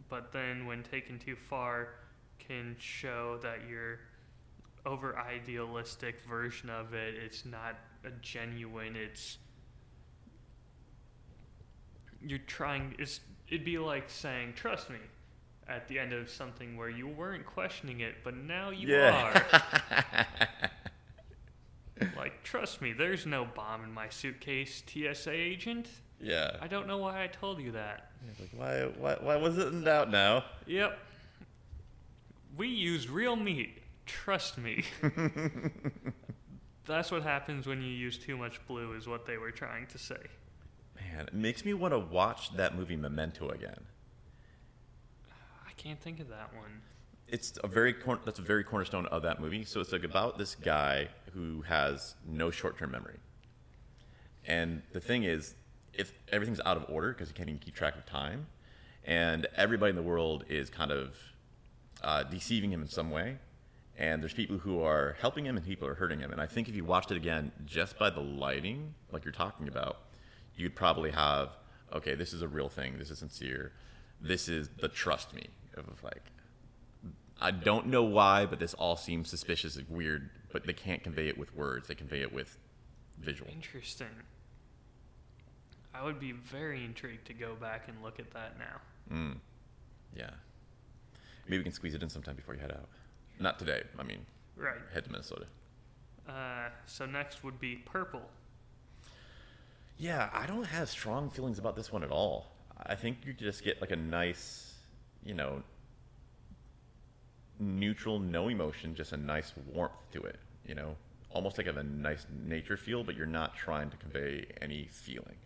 But then when taken too far, can show that you're over idealistic version of it. It's not a genuine. It's you're trying. It's it'd be like saying trust me at the end of something where you weren't questioning it, but now you are. like trust me, there's no bomb in my suitcase, TSA agent. Yeah. I don't know why I told you that. Like, why, why, why was it in doubt now? Yep. We used real meat. Trust me. That's what happens when you use too much blue, is what they were trying to say. Man, it makes me want to watch that movie Memento again. I can't think of that one. It's a very cor- that's a very cornerstone of that movie. So it's like about this guy who has no short-term memory, and the thing is, if everything's out of order because he can't even keep track of time, and everybody in the world is kind of uh, deceiving him in some way, and there's people who are helping him and people are hurting him. And I think if you watched it again just by the lighting, like you're talking about, you'd probably have okay, this is a real thing. This is sincere. This is the trust me of like I don't know why, but this all seems suspicious and weird. But they can't convey it with words; they convey it with visual. Interesting. I would be very intrigued to go back and look at that now. Mm. Yeah, maybe we can squeeze it in sometime before you head out. Not today. I mean, Right. head to Minnesota. Uh, so next would be purple. Yeah, I don't have strong feelings about this one at all. I think you just get like a nice, you know, neutral, no emotion, just a nice warmth to it. You know, almost like of a nice nature feel, but you're not trying to convey any feeling.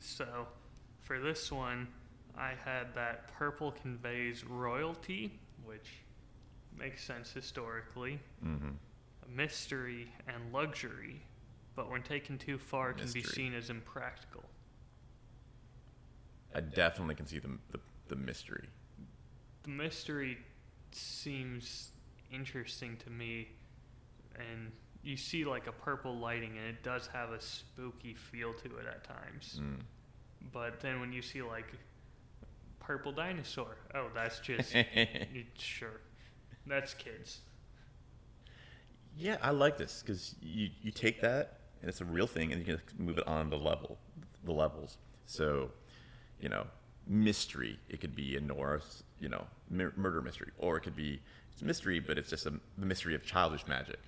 So for this one, I had that purple conveys royalty, which makes sense historically, Mm-hmm. mystery, and luxury, but when taken too far, can be seen as impractical. I definitely can see the, the, the mystery. The mystery seems interesting to me, and you see like a purple lighting, and it does have a spooky feel to it at times. Mm. But then when you see like purple dinosaur, oh, that's just sure, that's kids. Yeah, I like this because you, you take that and it's a real thing, and you can move it on the level, the levels. So, you know, mystery. It could be a Norse, you know, mur- murder mystery, or it could be it's mystery, but it's just a, the mystery of childish magic.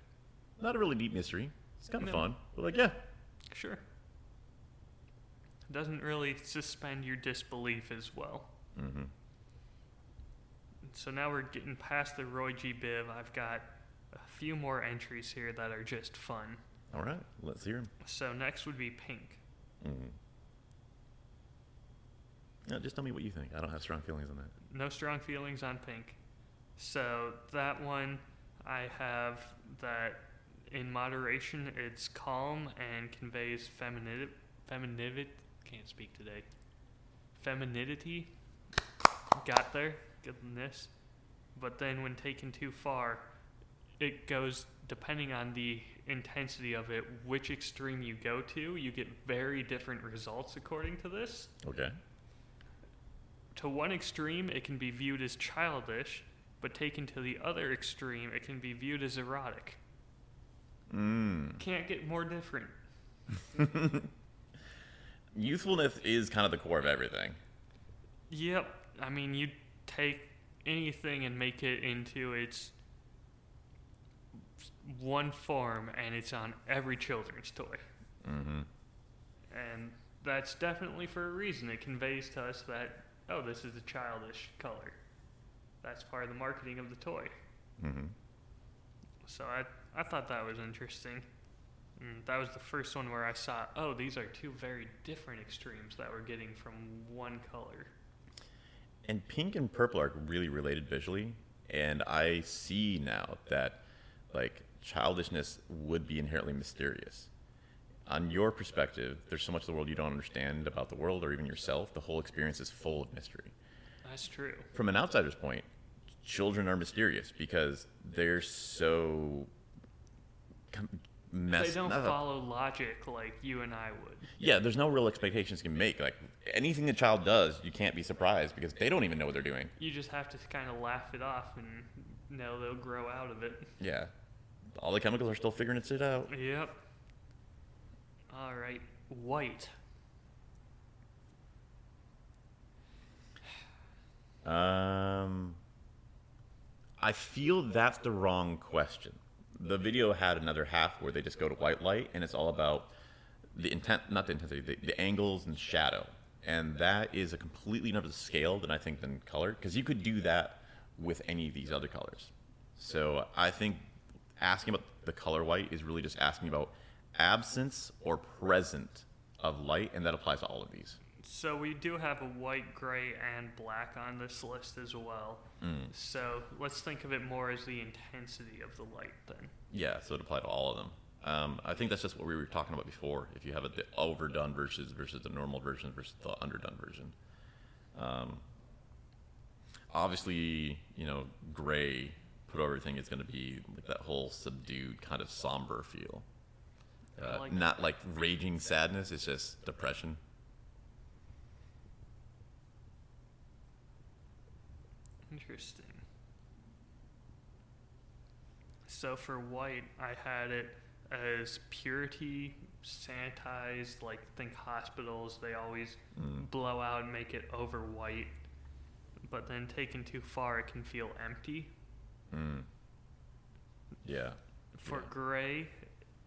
Not a really deep mystery. It's kind of No. fun, but like, yeah, Sure. It Doesn't really suspend your disbelief as well. hmm So now we're getting past the Roy G. Biv. I've got a few more entries here that are just fun. All right, let's hear them. So next would be pink. Mm-hmm. No, just tell me what you think. I don't have strong feelings on that. No strong feelings on pink. So that one, I have that in moderation, it's calm and conveys femininity. Femininity. Can't speak today. Femininity. Got there. Goodness. But then when taken too far, it goes depending on the intensity of it, which extreme you go to, you get very different results according to this. Okay. To one extreme, it can be viewed as childish, but taken to the other extreme, it can be viewed as erotic. Mm. Can't get more different. Youthfulness is kind of the core of everything. Yep. I mean, you take anything and make it into its one form, and it's on every children's toy. Mm-hmm. And that's definitely for a reason. It conveys to us that, oh, this is a childish color. That's part of the marketing of the toy. Mm-hmm. So I, I thought that was interesting. And that was the first one where I saw, oh, these are two very different extremes that we're getting from one color. And pink and purple are really related visually, and I see now that like childishness would be inherently mysterious. On your perspective, there's so much of the world you don't understand about the world or even yourself. The whole experience is full of mystery. That's true. From an outsider's point, children are mysterious because they're so messed. they don't not- follow logic like you and I would. Yeah, there's no real expectations you can make. Like anything the child does, you can't be surprised because they don't even know what they're doing. You just have to kind of laugh it off and know they'll grow out of it. Yeah, all the chemicals are still figuring it out. Yep. All right, white. Um, I feel that's the wrong question. The video had another half where they just go to white light, and it's all about the intent, not the intensity, the, the angles and shadow, and that is a completely another scale than I think than color, because you could do that with any of these other colors. So I think asking about the color white is really just asking about absence or present of light, and that applies to all of these. So we do have a white, gray, and black on this list as well. Mm. So let's think of it more as the intensity of the light then. Yeah, so it apply to all of them. Um, I think that's just what we were talking about before. If you have a, the overdone versus versus the normal version versus the underdone version. Um, obviously, you know, gray put over everything is going to be like that whole subdued kind of somber feel. Uh, like not like raging sadness. It's just depression. Interesting. So for white, I had it as purity, sanitized, like think hospitals, they always Mm. blow out and make it over white. But then taken too far, it can feel empty. Mm. Yeah. For Yeah. gray,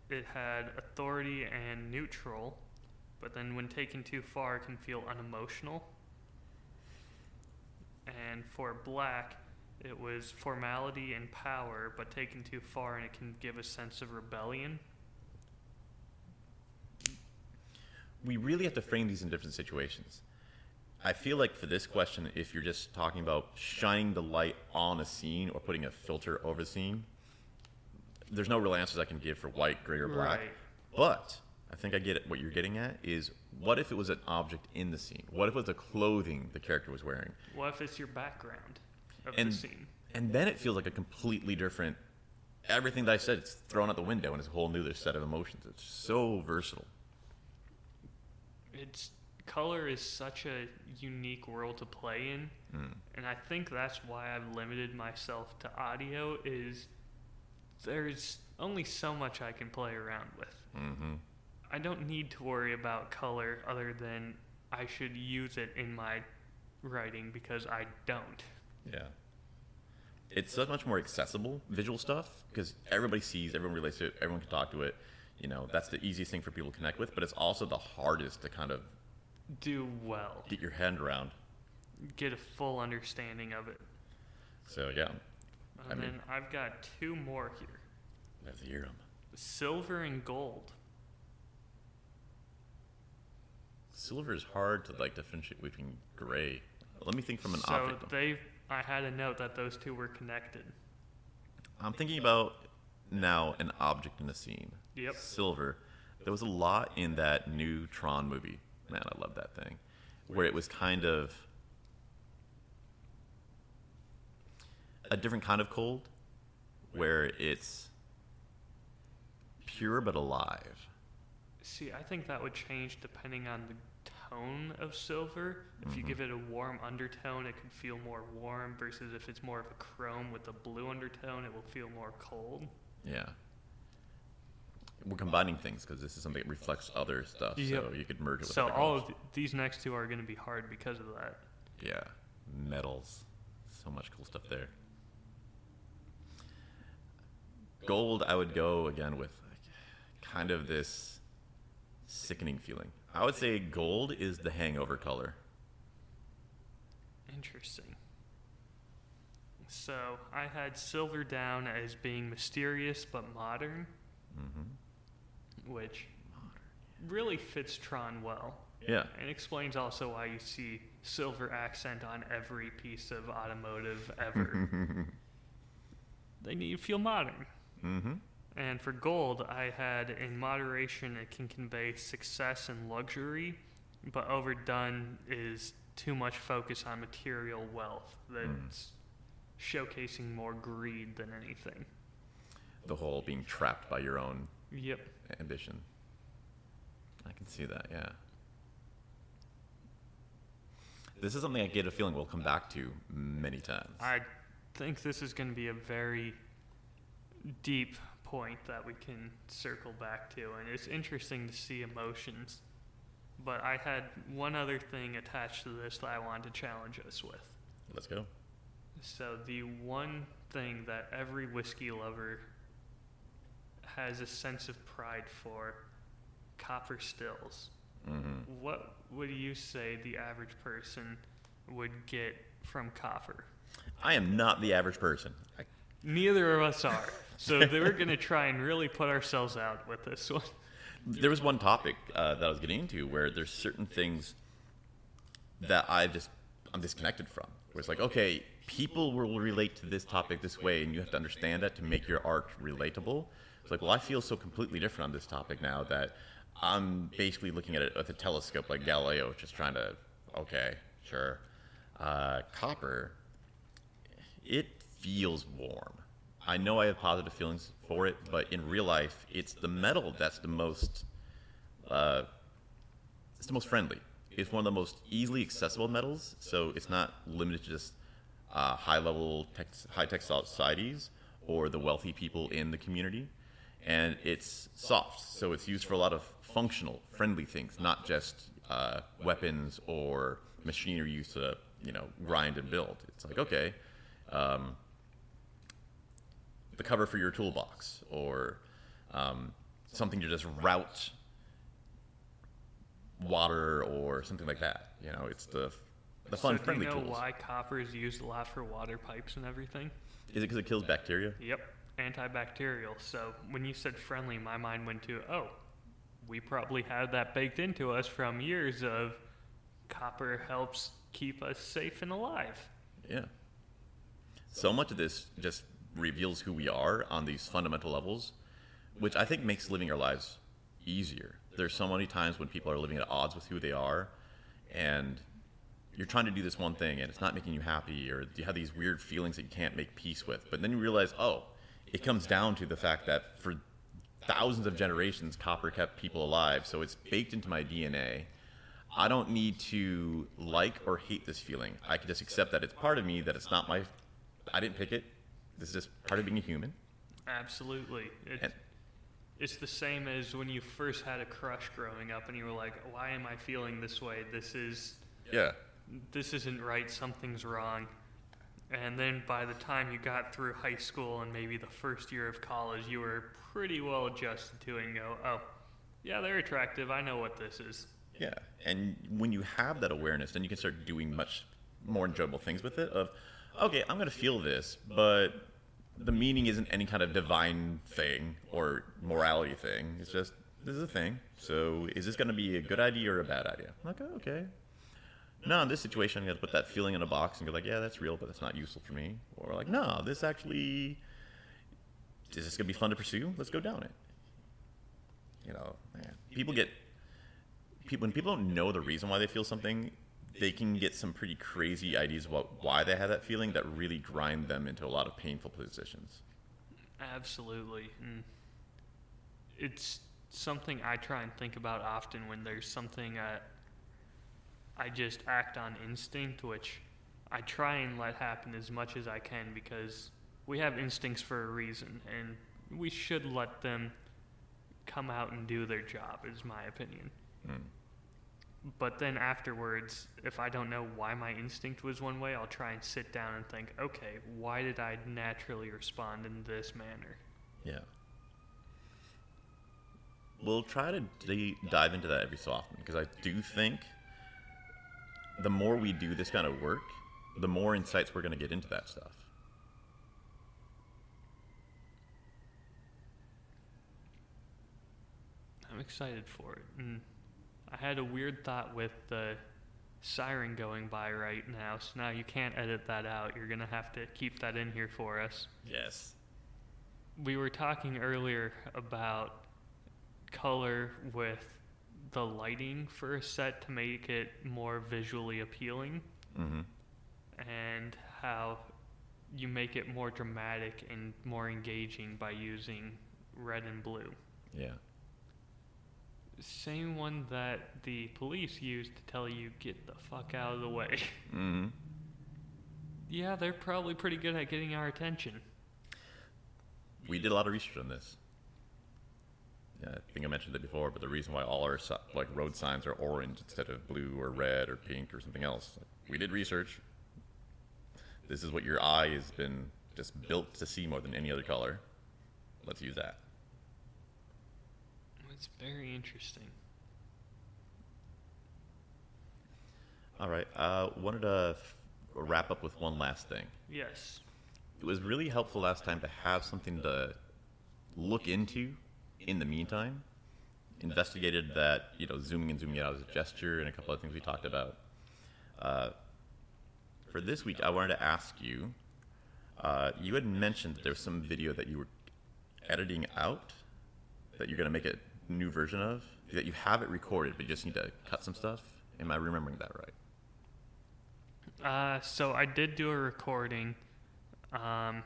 it had authority and neutral, but then when taken too far, it can feel unemotional. And for black, it was formality and power, but taken too far, and it can give a sense of rebellion. we really have to frame these in different situations. I feel like for this question, if you're just talking about shining the light on a scene or putting a filter over the scene, there's no real answers I can give for white, gray, or black. Right. But I think I get it. What you're getting at is what if it was an object in the scene? What if it was the clothing the character was wearing? What if it's your background of And the scene? and then it feels like a completely different. Everything that I said, it's thrown out the window, and it's a whole new set of emotions. It's so versatile. It's color is such a unique world to play in, Mm. and I think that's why I've limited myself to audio. Is there's only so much I can play around with. Mm-hmm. I don't need to worry about color other than I should use it in my writing because I don't. Yeah. It's so much more accessible visual stuff because everybody sees, everyone relates to it, everyone can talk to it. You know, that's the easiest thing for people to connect with, but it's also the hardest to kind of Do well. get your head around. Get a full understanding of it. So yeah, And I mean- then I've got two more here Let's hear 'em. silver and gold. Silver is hard to like differentiate between gray. Let me think from an so object. they, I had a note that those two were connected. I'm thinking about now an object in a scene. Yep. Silver. There was a lot in that new Tron movie. Man, I love that thing. Where it was kind of a different kind of cold, where it's pure but alive. See, I think that would change depending on the tone of silver. If you Mhm. give it a warm undertone, it could feel more warm, versus if it's more of a chrome with a blue undertone, it will feel more cold. Yeah. We're combining things because this is something that reflects other stuff, so you could merge it with So all of th- these next two are going to be hard because of that. Yeah, metals. So much cool stuff there. Gold, I would go again with like, kind of this sickening feeling. I would say gold is the hangover color. Interesting. So I had silver down as being mysterious but modern, hmm which really fits Tron well. Yeah, And explains also why you see silver accent on every piece of automotive ever. they need to feel modern. hmm And for gold, I had in moderation, it can convey success and luxury, but overdone is too much focus on material wealth hmm. that's showcasing more greed than anything. the whole being trapped by your own Yep. ambition. I can see that, yeah. This is something I get a feeling we'll come back to many times. I think this is going to be a very deep point that we can circle back to, and it's interesting to see emotions. But I had one other thing attached to this that I wanted to challenge us with. Let's go. So, the one thing that every whiskey lover has a sense of pride for copper stills. hmm What would you say the average person would get from copper? I am not the average person. I Neither of us are. So were going to try and really put ourselves out with this one. there was one topic uh, that I was getting into where there's certain things that I just I'm disconnected from. Where it's like, okay, people will relate to this topic this way, and you have to understand that to make your art relatable. It's like, well, I feel so completely different on this topic now that I'm basically looking at it with a telescope like Galileo, just trying to, okay, sure. Uh, copper, it feels warm. I know I have positive feelings for it, but in real life, it's the metal that's the most, uh, it's the most friendly. It's one of the most easily accessible metals, so it's not limited to just uh, high-level, tech, high-tech societies or the wealthy people in the community. And it's soft, so it's used for a lot of functional, friendly things, not just uh, weapons or machinery used to, you know, grind and build. It's like okay, um, the cover for your toolbox or um, something to just route water or something like that. You know, it's the the fun, so friendly do you know tools. why copper is used a lot for water pipes and everything? Is it because it kills bacteria? Yep, antibacterial. So when you said friendly, my mind went to, oh, we probably had that baked into us from years of copper helps keep us safe and alive. Yeah. So much of this just reveals who we are on these fundamental levels, which I think makes living our lives easier. There's so many times when people are living at odds with who they are, and you're trying to do this one thing and it's not making you happy, or you have these weird feelings that you can't make peace with. But then you realize, oh, it comes down to the fact that for thousands of generations, copper kept people alive, so it's baked into my DNA. I don't need to like or hate this feeling. I can just accept that it's part of me, that it's not my, I didn't pick it. This is just part of being a human. Absolutely. It, And- it's the same as when you first had a crush growing up and you were like, why am I feeling this way? This is Yeah. this isn't right, something's wrong. And then by the time you got through high school and maybe the first year of college, you were pretty well adjusted to it and go, oh, yeah, they're attractive. I know what this is. Yeah. And when you have that awareness, then you can start doing much more enjoyable things with it of, okay, I'm to feel this, but the meaning isn't any kind of divine thing or morality thing. It's just this is a thing. So is this to be a good idea or a bad idea? I'm like, oh, okay. No, in this situation, I'm to put that feeling in a box and go like, yeah, that's real, but that's not useful for me. Or like, no, this actually is this to be fun to pursue? Let's go down it. You know, man, people get people when people don't know the reason why they feel something, they can get some pretty crazy ideas about why they have that feeling that really grind them into a lot of painful positions. Absolutely. And it's something I try and think about often when there's something uh, I just act on instinct, which I try and let happen as much as I can because we have instincts for a reason and we should let them come out and do their job, is my opinion. Mm. But then afterwards, if I don't know why my instinct was one way, I'll try and sit down and think, okay, why did I naturally respond in this manner? Yeah. We'll try to d- dive into that every so often because I do think the more we do this kind of work, the more insights we're going to get into that stuff. I'm excited for it. And I had a weird thought with the siren going by right now, so now you can't edit that out. You're going to have to keep that in here for us. Yes. We were talking earlier about color with the lighting for a set to make it more visually appealing Mm-hmm. and how you make it more dramatic and more engaging by using red and blue. Yeah. Same one that the police use to tell you get the fuck out of the way. Mm-hmm. yeah, they're probably pretty good at getting our attention. We did a lot of research on this. Yeah, I think I mentioned it before, but the reason why all our like road signs are orange instead of blue or red or pink or something else, we did research. This is what your eye has been just built to see more than any other color. Let's use that. It's very interesting. All right. Uh, wanted to f- wrap up with one last thing. Yes. It was really helpful last time to have something to look into in the meantime. Investigated that, you know, zooming and zooming out as a gesture and a couple of things we talked about. Uh, for this week, I wanted to ask you uh, you had mentioned that there was some video that you were editing out that you're going to make a new version of, that you have it recorded, but you just need to cut some stuff. Am I remembering that right? Uh, so I did do a recording. Um,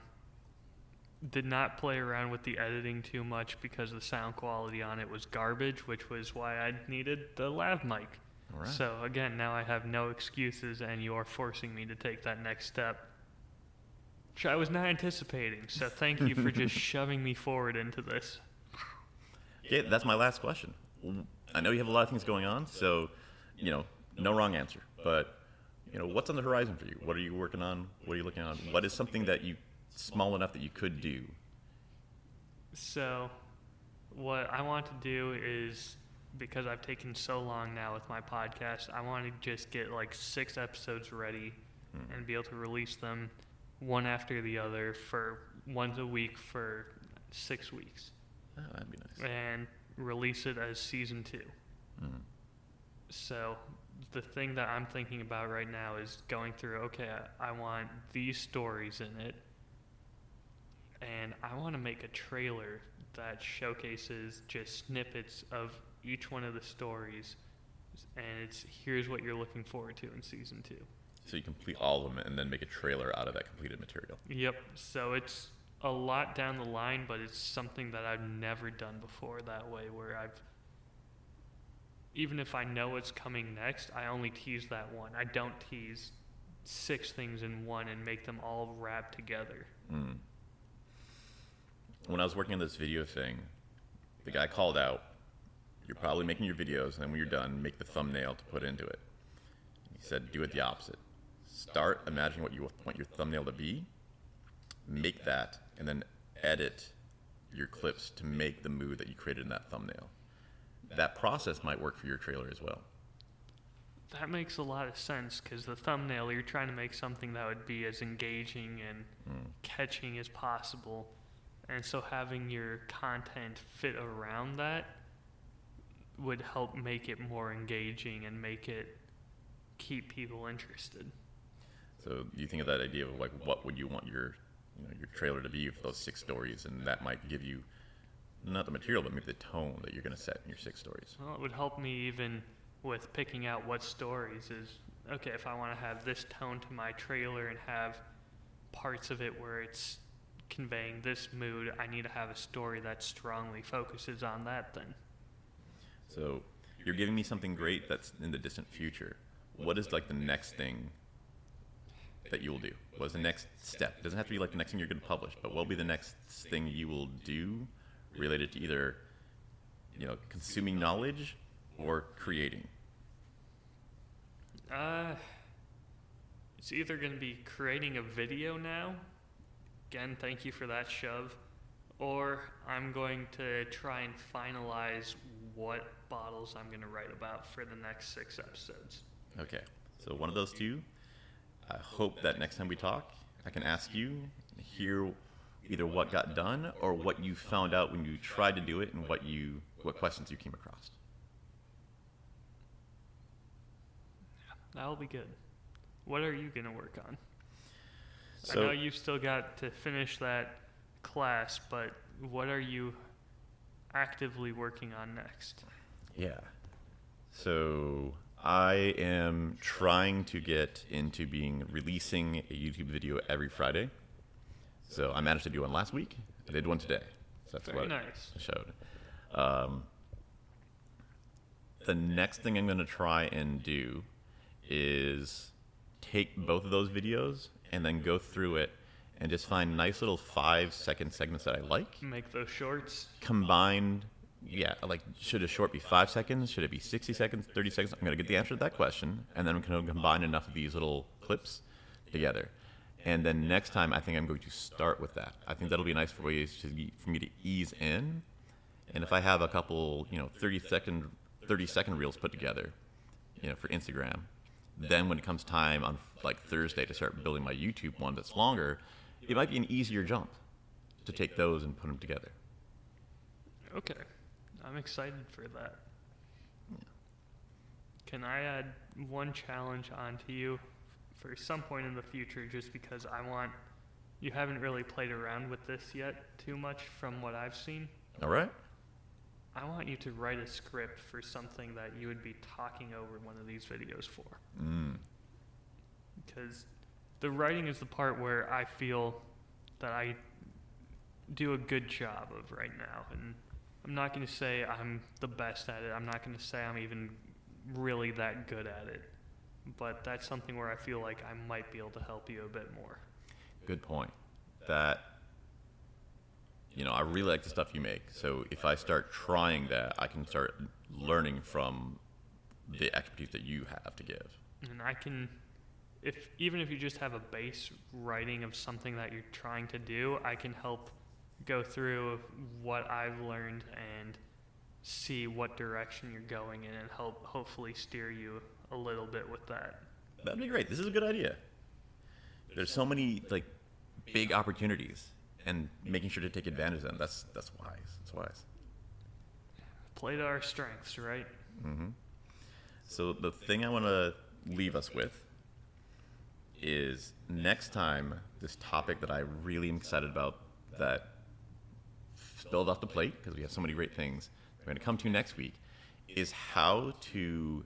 did not play around with the editing too much because the sound quality on it was garbage, which was why I needed the lav mic. Right. So again, now I have no excuses, and you are forcing me to take that next step, which I was not anticipating. So thank you for just shoving me forward into this. Yeah, that's my last question. I know you have a lot of things going on, so you know, no wrong answer. But you know, what's on the horizon for you? What are you working on? What are you looking on? What is something that you small enough that you could do? So, what I want to do is because I've taken so long now with my podcast, I want to just get like six episodes ready Hmm. and be able to release them one after the other for once a week for six weeks Oh, that'd be nice. and release it as season two. Mm. So, the thing that I'm thinking about right now is going through okay, I, I want these stories in it, and I want to make a trailer that showcases just snippets of each one of the stories, and it's here's what you're looking forward to in season two. So you complete all of them and then make a trailer out of that completed material. Yep. So it's a lot down the line, but it's something that I've never done before that way, where I've even if I know what's coming next, I only tease that one. I don't tease six things in one and make them all wrap together. Mm. When I was working on this video thing, the guy called out, "You're probably making your videos, and then when you're done, make the thumbnail to put into it." He said, "Do it the opposite. Start imagining what you want your thumbnail to be, make that, and then edit your clips to make the mood that you created in that thumbnail. That process might work for your trailer as well." That makes a lot of sense because the thumbnail, you're trying to make something that would be as engaging and Mm. catching as possible. And so having your content fit around that would help make it more engaging and make it keep people interested. So you think of that idea of like what would you want your you know your trailer to be for those six stories, and that might give you not the material, but maybe the tone that you're going to set in your six stories. Well, it would help me even with picking out what stories is okay if I want to have this tone to my trailer and have parts of it where it's conveying this mood, I need to have a story that strongly focuses on that then. So you're giving me something great that's in the distant future. What is like the next thing that you will do? What is the next step? It doesn't have to be like the next thing you're going to publish, but what will be the next thing you will do related to either you know consuming knowledge or creating? Uh, it's either going to be creating a video now. Again, thank you for that shove. Or I'm going to try and finalize what bottles I'm going to write about for the next six episodes. Okay, so one of those two. I hope that next time we talk, I can ask you, hear either what got done or what you found out when you tried to do it and what you what questions you came across. That'll be good. What are you going to work on? I know you've still got to finish that class, but what are you actively working on next? yeah, so I am trying to get into being releasing a YouTube video every Friday. So I managed to do one last week. I did one today. So that's Very what nice. I showed. Um, the next thing I'm going to try and do is take both of those videos and then go through it and just find nice little five second segments that I like. Make those shorts. Combined, yeah, like should a short be five seconds? Should it be 60 seconds, 30 seconds? I'm going to get the answer to that question and then I'm going to combine enough of these little clips together. And then next time, I think I'm going to start with that. I think that'll be a nice way to for me to ease in. And if I have a couple, you know, 30 second, 30 second reels put together, you know, for Instagram, then when it comes time on like Thursday to start building my YouTube one that's longer, it might be an easier jump to take those and put them together. Okay. I'm excited for that. Can I add one challenge onto you for some point in the future just because I want you haven't really played around with this yet too much from what I've seen. All right? I want you to write a script for something that you would be talking over one of these videos for. Mm. Because the writing is the part where I feel that I do a good job of right now. And I'm not going to say I'm the best at it. I'm not going to say I'm even really that good at it. But that's something where I feel like I might be able to help you a bit more. Good point. That, you know, I really like the stuff you make. So if I start trying that, I can start learning from the expertise that you have to give. And I can, if even if you just have a base writing of something that you're trying to do, I can help go through what I've learned and see what direction you're going in and help hopefully steer you a little bit with that. That'd be great. This is a good idea. There's so many like big opportunities, and making sure to take advantage of them. That's that's wise. That's wise. Play to our strengths, right? Mm-hmm. So the thing I want to leave us with is next time this topic that I really am excited about that spilled off the plate because we have so many great things we're going to come to next week is how to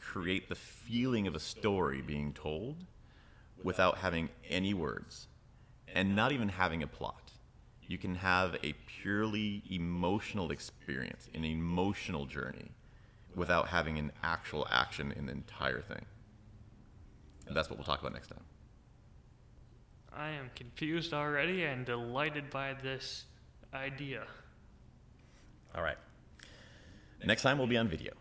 create the feeling of a story being told without having any words and not even having a plot. You can have a purely emotional experience, an emotional journey, without having an actual action in the entire thing. And that's what we'll talk about next time. I am confused already and delighted by this idea. All right. Next time we'll be on video.